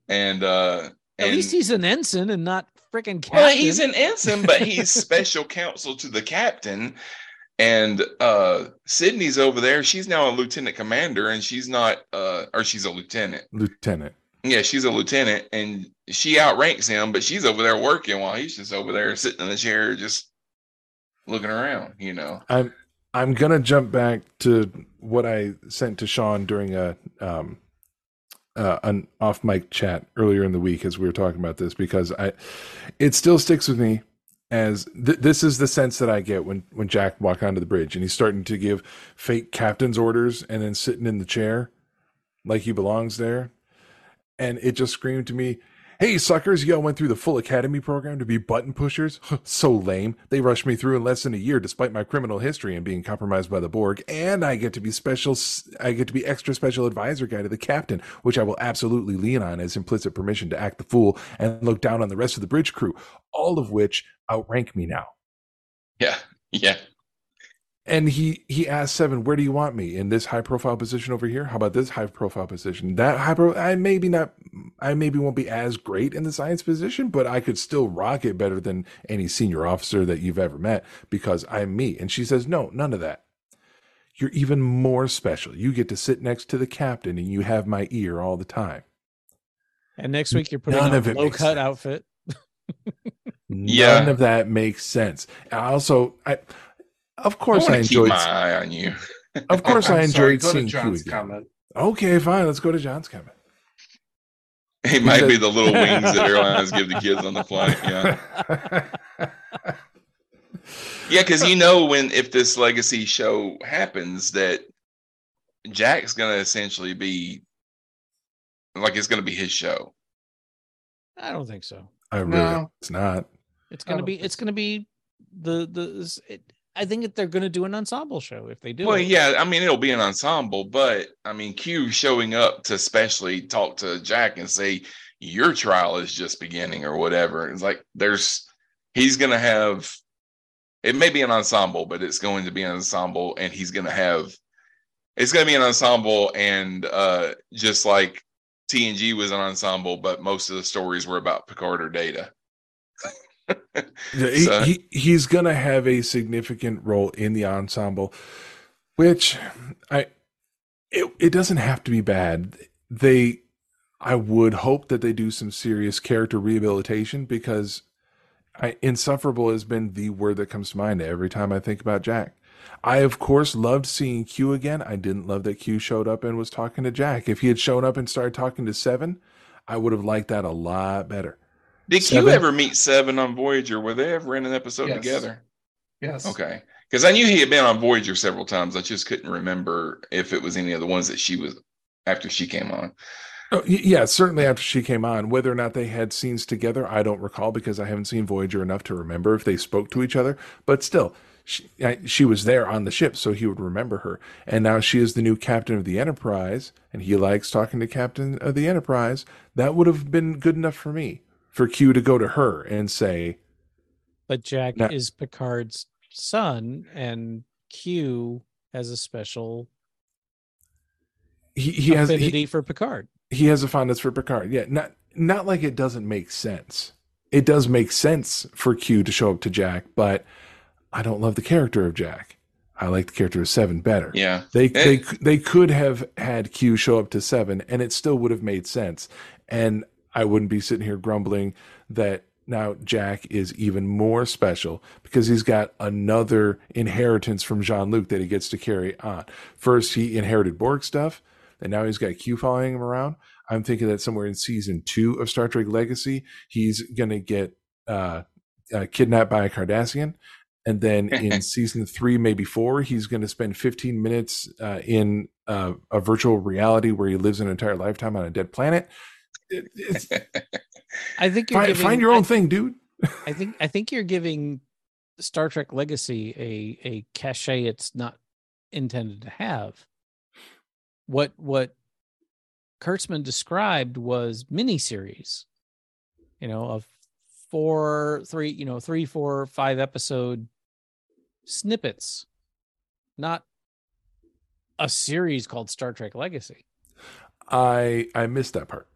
and uh at and, least he's an ensign and not freaking captain. Well, he's an ensign, but he's special counsel to the captain. And uh Sydney's over there. She's now a lieutenant commander, and she's not uh or she's a lieutenant. Lieutenant. Yeah, she's a lieutenant, and she outranks him, but she's over there working while he's just over there sitting in the chair, just looking around. You know. I'm I'm gonna jump back to what I sent to Sean during a um uh, an off mic chat earlier in the week as we were talking about this because I it still sticks with me as th- this is the sense that I get when when Jack walked onto the bridge and he's starting to give fake captain's orders and then sitting in the chair like he belongs there. And it just screamed to me Hey, suckers, y'all went through the full academy program to be button pushers? so lame. They rushed me through in less than a year despite my criminal history and being compromised by the Borg, and I get to be special I get to be extra special advisor guy to the captain, which I will absolutely lean on as implicit permission to act the fool and look down on the rest of the bridge crew, all of which outrank me now. Yeah. Yeah and he he asked seven where do you want me in this high profile position over here how about this high profile position that high pro i maybe not i maybe won't be as great in the science position but i could still rock it better than any senior officer that you've ever met because i'm me and she says no none of that you're even more special you get to sit next to the captain and you have my ear all the time and next week you're putting None on a low cut sense. outfit None yeah. of that makes sense. I also, I of course, I, I enjoyed. my eye on you. Of course, I enjoyed sorry, seeing John's comment. Okay, fine. Let's go to John's comment. He might said, be the little wings that airlines give the kids on the flight. Yeah. yeah, because you know when if this legacy show happens that Jack's going to essentially be like it's going to be his show. I don't think so. I really, no. it's not. It's going to be. It's going to be the the. It, I think that they're going to do an ensemble show if they do. Well, it. yeah, I mean it'll be an ensemble, but I mean Q showing up to especially talk to Jack and say your trial is just beginning or whatever. It's like there's he's going to have it may be an ensemble, but it's going to be an ensemble, and he's going to have it's going to be an ensemble, and uh just like TNG was an ensemble, but most of the stories were about Picard or Data. He, so. he, he's gonna have a significant role in the ensemble, which I it, it doesn't have to be bad. They I would hope that they do some serious character rehabilitation because I, insufferable has been the word that comes to mind every time I think about Jack. I of course loved seeing Q again. I didn't love that Q showed up and was talking to Jack. If he had shown up and started talking to Seven, I would have liked that a lot better. Did Seven? you ever meet Seven on Voyager? Were they ever in an episode yes. together? Yes. Okay. Because I knew he had been on Voyager several times. I just couldn't remember if it was any of the ones that she was after she came on. Oh, yeah, certainly after she came on. Whether or not they had scenes together, I don't recall because I haven't seen Voyager enough to remember if they spoke to each other. But still, she, she was there on the ship, so he would remember her. And now she is the new captain of the Enterprise, and he likes talking to captain of the Enterprise. That would have been good enough for me for Q to go to her and say, "But Jack now, is Picard's son, and Q has a special he, he affinity has he, for Picard. He has a fondness for Picard. Yeah, not not like it doesn't make sense. It does make sense for Q to show up to Jack, but I don't love the character of Jack. I like the character of Seven better. Yeah, they it, they they could have had Q show up to Seven, and it still would have made sense. And I wouldn't be sitting here grumbling that now Jack is even more special because he's got another inheritance from Jean Luc that he gets to carry on. First, he inherited Borg stuff, and now he's got Q following him around. I'm thinking that somewhere in season two of Star Trek Legacy, he's going to get uh, uh, kidnapped by a Cardassian. And then in season three, maybe four, he's going to spend 15 minutes uh, in uh, a virtual reality where he lives an entire lifetime on a dead planet It- I think you're find, giving, find your I- own thing, dude. I think I think you're giving Star Trek Legacy a a cachet it's not intended to have. What what Kurtzman described was miniseries, you know, of four, three, you know, three, four, five episode snippets, not a series called Star Trek Legacy. I I missed that part.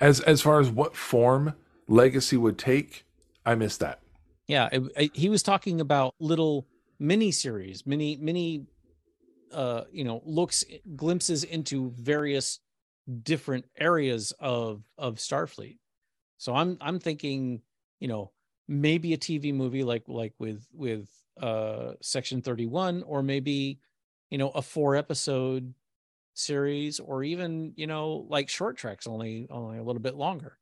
As as far as what form legacy would take, I missed that. Yeah, it, it- he was talking about little mini series, mini mini, uh, you know, looks glimpses into various different areas of of Starfleet. So I'm I'm thinking, you know, maybe a TV movie like like with with uh Section 31, or maybe, you know, a four episode series, or even you know like short treks, only only a little bit longer.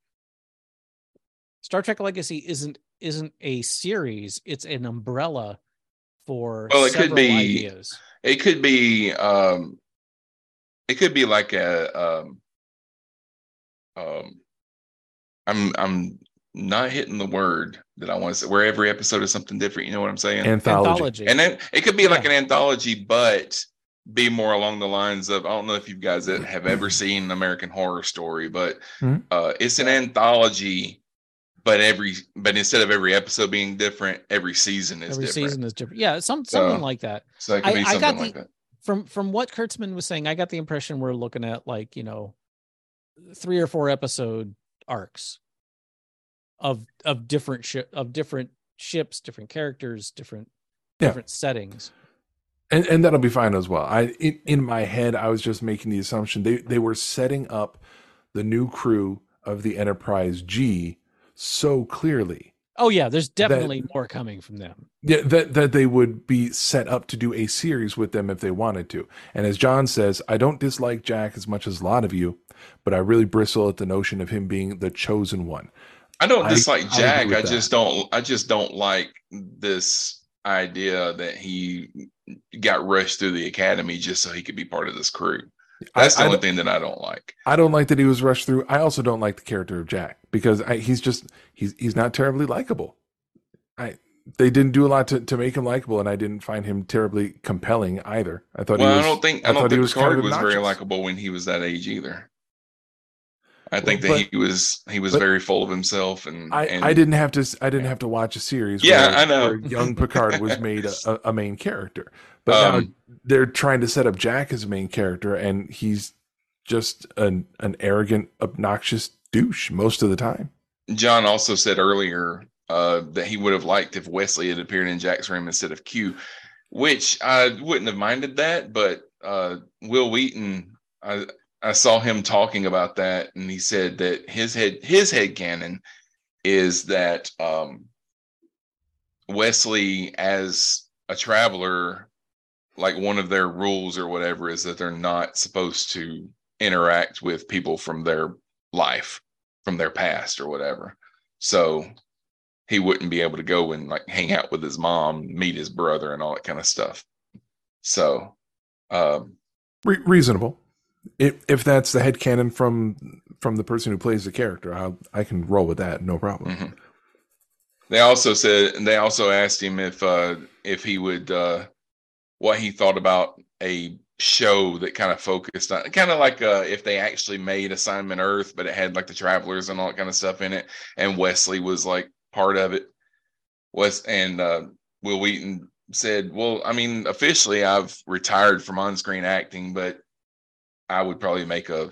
Star Trek Legacy isn't isn't a series; it's an umbrella for Well, it could be- ideas. It could be um it could be like a um um I'm I'm not hitting the word that I want to say where every episode is something different, you know what I'm saying? Anthology. Anthology. and then it could be like an anthology, but be more along the lines of I don't know if you guys have ever seen American Horror Story, but Mhm. uh it's an anthology, but every but instead of every episode being different, every season is Every different. season is different. Yeah, some something So- like that. so it could I- be I something got like the- that. From from what Kurtzman was saying, I got the impression we're looking at like you know, three or four episode arcs of of different ship of different ships, different characters, different Yeah. different settings. And and that'll be fine as well. I in, in my head, I was just making the assumption they they were setting up the new crew of the Enterprise G so clearly Oh yeah, there's definitely more coming from them. yeah, that that they would be set up to do a series with them if they wanted to. And as John says, I don't dislike Jack as much as a lot of you, but I really bristle at the notion of him being the chosen one. I don't I- dislike I Jack. with I that. just don't. I just don't like this idea that he got rushed through the academy just so he could be part of this crew. That's the I, only I, thing that I don't like. I don't like that he was rushed through. I also don't like the character of Jack because I, he's just he's he's not terribly likable. I they didn't do a lot to, to make him likable, and I didn't find him terribly compelling either. I thought Well, he was, I don't think I, don't think was kind of was very likable when he was that age either. I think that he was he was very full of himself and I, and I didn't have to I didn't have to watch a series. Yeah, where, I know. where young Picard was made a, a, main character, but now Um, they're trying to set up Jack as a main character, and he's just an an arrogant, obnoxious douche most of the time. John also said earlier uh, that he would have liked if Wesley had appeared in Jack's room instead of Q, which I wouldn't have minded that. But uh, Wil Wheaton, I, I saw him talking about that, and he said that his head his head canon is that um, Wesley, as a traveler, like one of their rules or whatever, is that they're not supposed to interact with people from their life from their past or whatever. So he wouldn't be able to go and like hang out with his mom, meet his brother, and all that kind of stuff. So, um, Re- reasonable, if if that's the head canon from from the person who plays the character, I I can roll with that, no problem. mhm. they also said they also asked him if uh, if he would uh, what he thought about a show that kind of focused on kind of like uh, if they actually made Assignment Earth, but it had like the travelers and all that kind of stuff in it, and Wesley was like part of it. Wes and uh, Wil Wheaton said, "Well, I mean, officially, I've retired from on-screen acting, but I would probably make a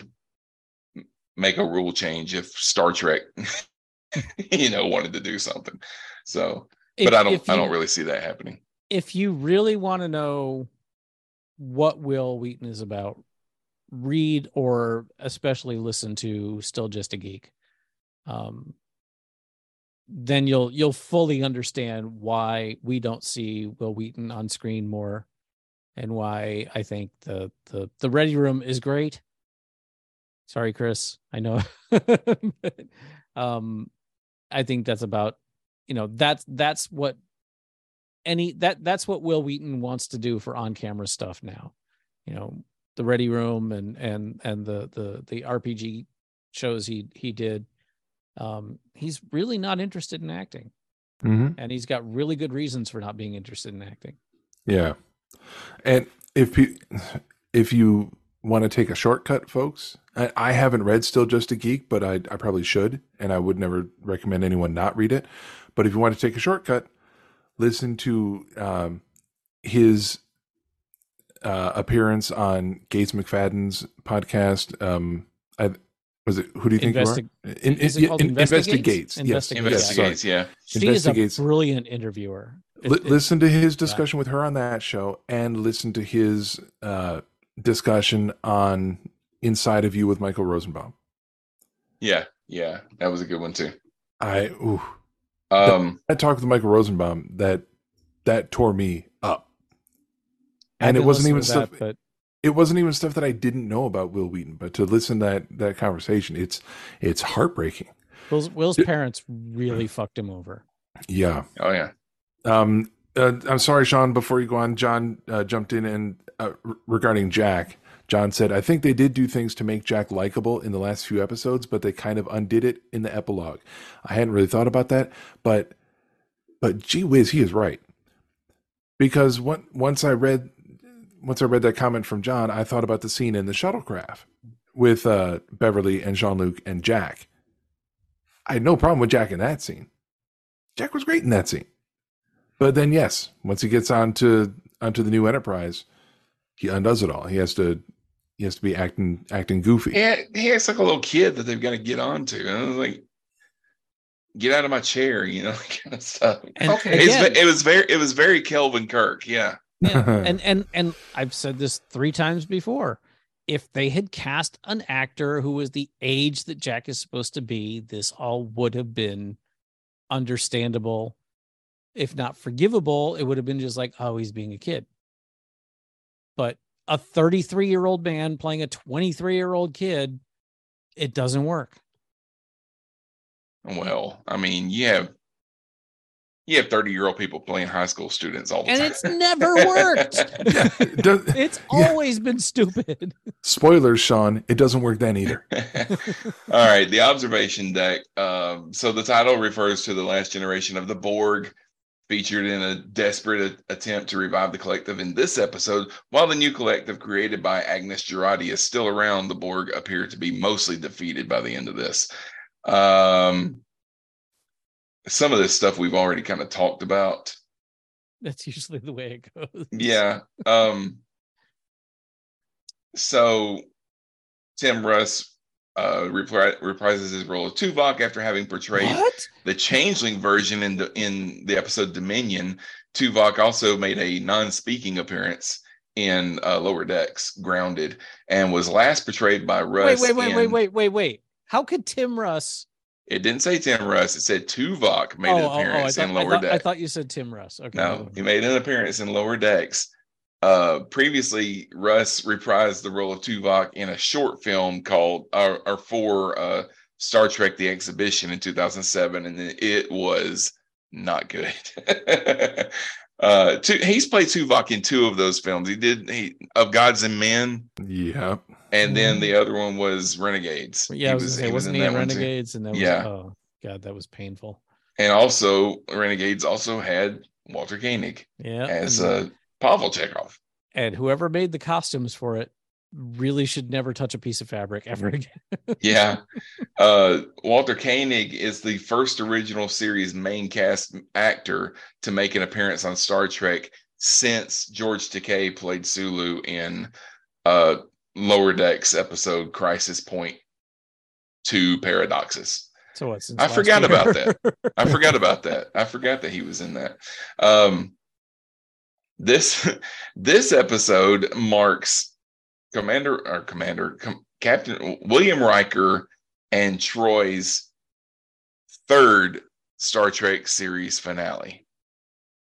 make a rule change if Star Trek, you know, wanted to do something." So, but I don't, if I don't really see that happening. if you really want to know what Wil Wheaton is about, read or especially listen to Still Just a Geek. Um, then you'll you'll fully understand why we don't see Wil Wheaton on screen more, and why I think the the the Ready Room is great. Sorry, Chris. I know. But, um, I think that's about you know that's that's what any that that's what Wil Wheaton wants to do for on-camera stuff now. You know, the Ready Room and and and the the the RPG shows he he did. Um, he's really not interested in acting, mm-hmm. and he's got really good reasons for not being interested in acting. Yeah. And if you if you want to take a shortcut, folks, I, I haven't read Still Just a Geek, but I, I probably should, and I would never recommend anyone not read it. But if you want to take a shortcut, listen to um, his uh, appearance on Gates McFadden's podcast. Um, I, was it who do you think Investi- you are? In, Is it yeah, called in- Investigates? investigates. Yes. Investigates. Yes, yeah. She is a brilliant interviewer. It- Li- it- listen to his discussion with her on that show and listen to his uh, discussion on Inside of You with Michael Rosenbaum. Yeah, yeah. That was a good one too. I ooh, Um I talked with Michael Rosenbaum that that tore me up. And it wasn't even listening stuff that, but it wasn't even stuff that I didn't know about Wil Wheaton, but to listen to that that conversation, it's it's heartbreaking. Wil's, Wil's Yeah. parents really fucked him over. Yeah. oh yeah. Um, uh, I'm sorry, Sean. Before you go on, John uh, jumped in and uh, r- regarding Jack, John said, "I think they did do things to make Jack likable in the last few episodes, but they kind of undid it in the epilogue. I hadn't really thought about that, but but gee whiz, he is right. Because once I read once I read that comment from John, I thought about the scene in the shuttlecraft with uh, Beverly and Jean Luc and Jack. I had no problem with Jack in that scene. Jack was great in that scene. But then, yes, once he gets onto onto the new Enterprise, he undoes it all. He has to he has to be acting acting goofy. He, had, he acts like a little kid that they've got to get onto. And I was like, get out of my chair, you know, kind of stuff. And Okay. Again, it was very it was very Kelvin Kirk, yeah. yeah, and and and I've said this three times before. If they had cast an actor who was the age that Jack is supposed to be, this all would have been understandable, if not forgivable. It would have been just like, oh, he's being a kid. But a 33 year old man playing a 23 year old kid, it doesn't work. Well, I mean, you have you have 30 year old people playing high school students all the And time. And it's never worked. Does- It's Yeah. always been stupid. spoilers, Sean. It doesn't work then either. All right, the observation deck. Um, so the title refers to the last generation of the Borg, featured in a desperate attempt to revive the collective. In this episode, while the new collective created by Agnes Jurati is still around, the Borg appear to be mostly defeated by the end of this. Um, some of this stuff we've already kind of talked about. That's usually the way it goes. Yeah. Um so Tim Russ uh repri- reprises his role of Tuvok after having portrayed What? the changeling version in the in the episode Dominion. Tuvok also made a non-speaking appearance in uh, Lower Decks, Grounded, and was last portrayed by Russ. wait, wait, wait, in- wait, wait, wait. How could Tim Russ? It didn't say Tim Russ; it said Tuvok made an oh, oh, oh, appearance thought, in Lower thought, I thought you said Tim Russ. Okay. No, he made an appearance in Lower Decks. Uh, previously, Russ reprised the role of Tuvok in a short film called or, or for uh, Star Trek: The Exhibition in 2007, and it was not good. uh, two, he's played Tuvok in two of those films. He did he of Gods and Men, Yeah. and then the other one was Renegades. Yeah, I was, gonna say, was wasn't he in that one. Renegades? And that was, Yeah. oh god, that was painful. And also, Renegades also had Walter Koenig Yeah. as and, Pavel Chekhov. and whoever made the costumes for it really should never touch a piece of fabric ever again. yeah. Uh, Walter Koenig is the first original series main cast actor to make an appearance on Star Trek since George Takei played Sulu in uh, Lower Decks episode Crisis Point Two Paradoxus. So what? I forgot year? about that. I forgot about that. I forgot that he was in that. Um, this this episode marks Commander or Commander Com- Captain William Riker and Troi's third Star Trek series finale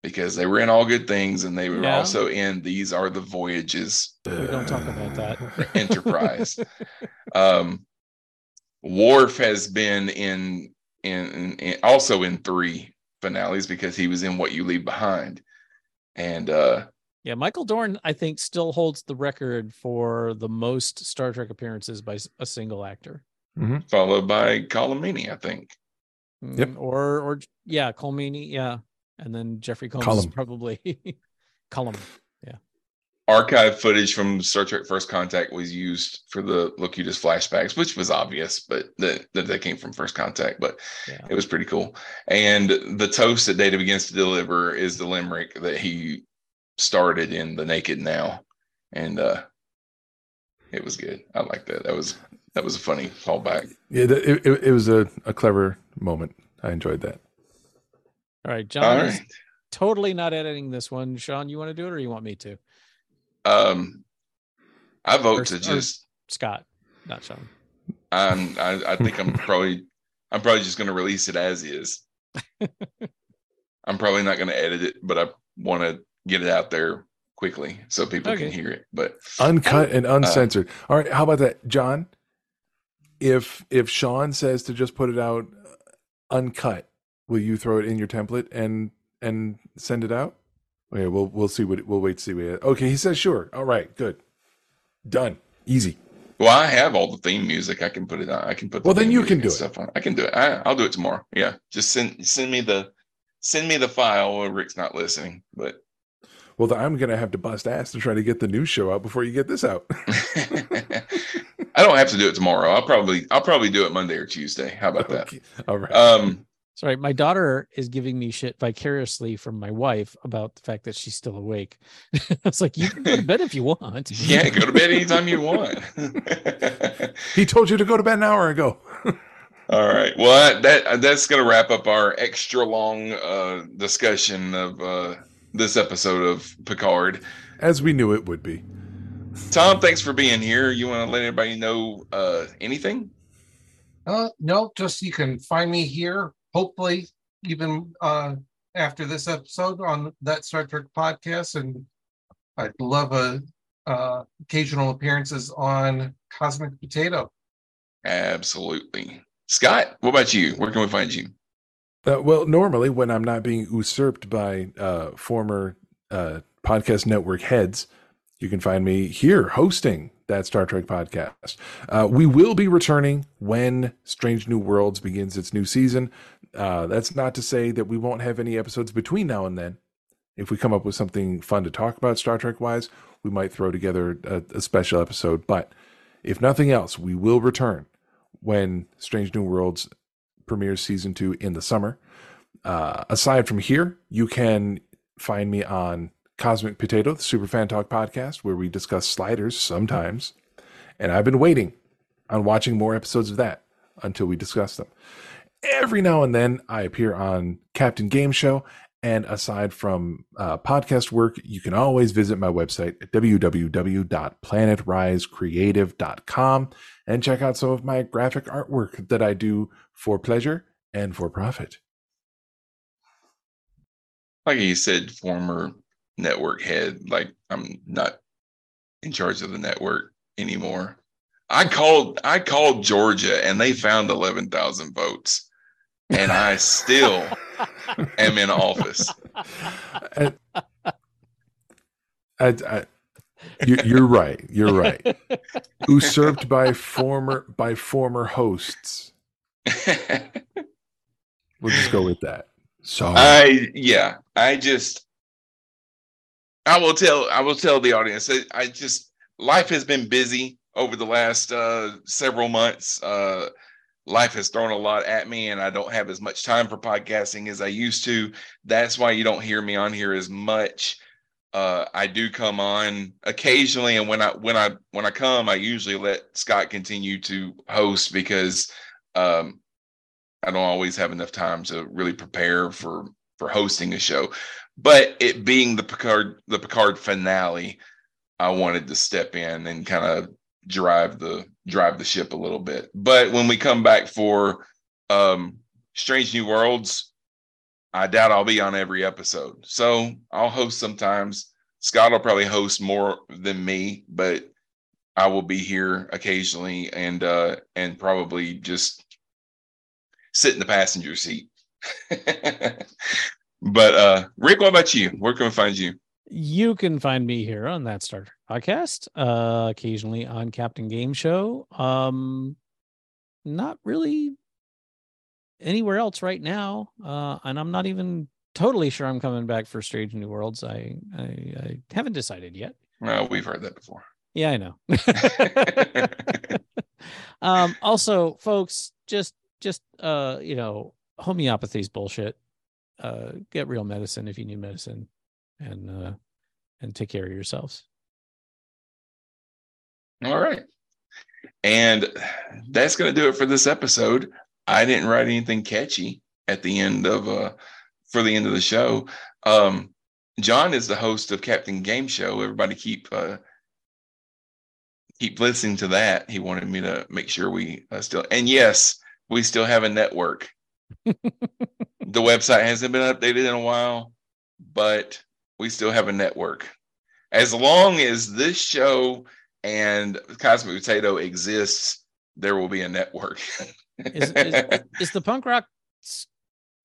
because they were in All Good Things and they were Yeah. also in These Are the Voyages we don't talk about that. Enterprise. um, Worf has been in, in in in also in three finales because he was in What You Leave Behind, and uh, Yeah, Michael Dorn, I think, still holds the record for the most Star Trek appearances by a single actor. Mhm. followed by Colm Meaney, I think. Yep. Mm, Or or yeah, Colm Meaney, yeah. And then Jeffrey Combs is probably Colm. Archive footage from Star Trek First Contact was used for the Locutus flashbacks, which was obvious, but that that they came from First Contact. But Yeah. it was pretty cool. And the toast that Data begins to deliver is the limerick that he started in the Naked Now, and uh it was good. I like that. That was that was a funny callback. Yeah, it, it, it was a, a clever moment. I enjoyed that. All right, John All is right. totally not editing this one. Sean, you want to do it or you want me to? Um, I vote Or- to just. Scott, not Sean. I'm. I, I think I'm probably. I'm probably just going to release it as is. I'm probably not going to edit it, but I want to get it out there quickly so people Okay. can hear it. But Uncut and uncensored. All right, how about that, John? If if Sean says to just put it out uncut, will you throw it in your template and and send it out? Okay, we'll we'll see what we'll wait to see what. Okay, he says sure. All right, good, done, easy. well, I have all the theme music. I can put it on. I can put. the Well, then you can do it. On. I can do it. I, I'll do it tomorrow. Yeah, just send send me the send me the file. While Rick's not listening, but Well, then I'm gonna have to bust ass to try to get the new show out before you get this out. I don't have to do it tomorrow. I'll probably I'll probably do it Monday or Tuesday. How about that? All right. Um, Sorry, my daughter is giving me shit vicariously from my wife about the fact that she's still awake. I was like, you can go to bed if you want. yeah, go to bed anytime you want. he told you to go to bed an hour ago. All right. Well, that that's going to wrap up our extra long uh, discussion of uh, this episode of Picard. As we knew it would be. Tom, thanks for being here. You want to let everybody know uh, anything? Uh, no, just you can find me here. Hopefully, even uh, after this episode on that Star Trek podcast, and I'd love a uh, occasional appearances on Cosmic Potato. Absolutely. Scott, what about you? Where can we find you? Uh, well, normally when I'm not being usurped by uh, former uh, podcast network heads, you can find me here hosting that Star Trek podcast. Uh, we will be returning when Strange New Worlds begins its new season. Uh, that's not to say that we won't have any episodes between now and then. If we come up with something fun to talk about Star Trek wise, we might throw together a, a special episode. But if nothing else, we will return when Strange New Worlds premieres season two in the summer. Uh, aside from here, you can find me on Cosmic Potato, the Super Fan Talk podcast, where we discuss sliders sometimes. And I've been waiting on watching more episodes of that until we discuss them. Every now and then, I appear on Captain Game Show. And aside from uh, podcast work, you can always visit my website at www.planetrisecreative.com and check out some of my graphic artwork that I do for pleasure and for profit. Like you said, former network head. Like I'm not in charge of the network anymore. I called I called Georgia and they found eleven thousand votes. And I still am in office. I, I, I, you, you're right. You're right. Usurped by former by former hosts. We'll just go with that. So I yeah, I just I will tell I will tell the audience I, I just life has been busy over the last uh several months. Uh life has thrown a lot at me and I don't have as much time for podcasting as I used to. That's why you don't hear me on here as much. Uh I do come on occasionally and when I when I when I come I usually let Scott continue to host because um I don't always have enough time to really prepare for for hosting a show. But it being the Picard the Picard finale, I wanted to step in and kind of drive the drive the ship a little bit. But when we come back for um Strange New Worlds, I doubt I'll be on every episode. So I'll host sometimes. Scott will probably host more than me, but I will be here occasionally and uh and probably just sit in the passenger seat. but uh Rick, what about you? Where can we find you? You can find me here on that Star Trek podcast, uh, occasionally on Captain Game Show. Um, not really anywhere else right now. Uh, and I'm not even totally sure I'm coming back for Strange New Worlds. I I, I haven't decided yet. Well, we've heard that before. Yeah, I know. um, also, folks, just just uh, you know, homeopathy's bullshit. Uh, get real medicine if you need medicine, and uh, and take care of yourselves. All right. And that's going to do it for this episode. I didn't write anything catchy at the end of uh for the end of the show. Um John is the host of Captain Game Show. Everybody keep uh keep listening to that. He wanted me to make sure we uh, still and yes, we still have a network. the website hasn't been updated in a while, but we still have a network. As long as this show and Cosmic Potato exists, there will be a network. Is, is, is the punk rock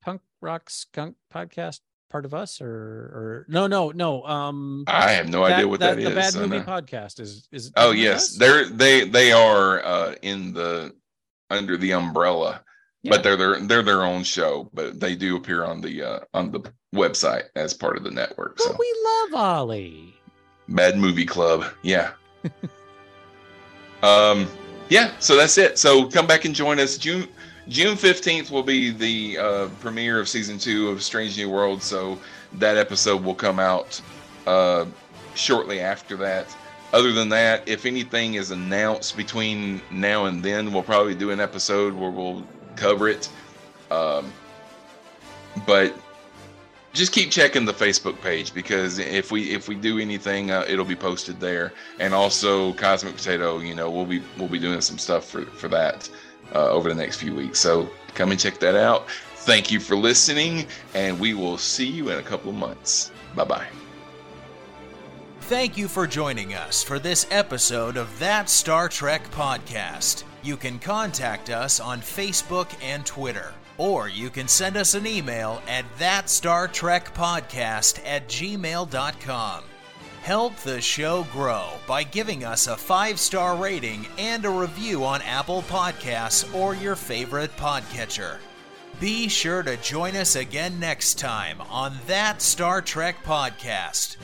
punk rock skunk podcast part of us or or no no no um I have no idea what that, that the is. bad so movie no. podcast is is Oh yes, us? they're they they are uh, in the under the umbrella, Yeah. but they're their they're their own show. But they do appear on the uh, on the website as part of the network. but So we love Ollie. Bad Movie Club, yeah. um, yeah. So that's it. So come back and join us June. June fifteenth will be the uh, premiere of season two of Strange New World. So that episode will come out uh, shortly after that. Other than that, if anything is announced between now and then, we'll probably do an episode where we'll cover it. Um, but just keep checking the Facebook page because if we if we do anything, uh, it'll be posted there. And also Cosmic Potato, you know, we'll be we'll be doing some stuff for for that uh, over the next few weeks. So come and check that out. Thank you for listening, and we will see you in a couple of months. Bye bye. Thank you for joining us for this episode of That Star Trek Podcast. You can contact us on Facebook and Twitter, or you can send us an email at thatstartrekpodcast at gmail.com. Help the show grow by giving us a five star rating and a review on Apple Podcasts or your favorite podcatcher. Be sure to join us again next time on That Star Trek Podcast.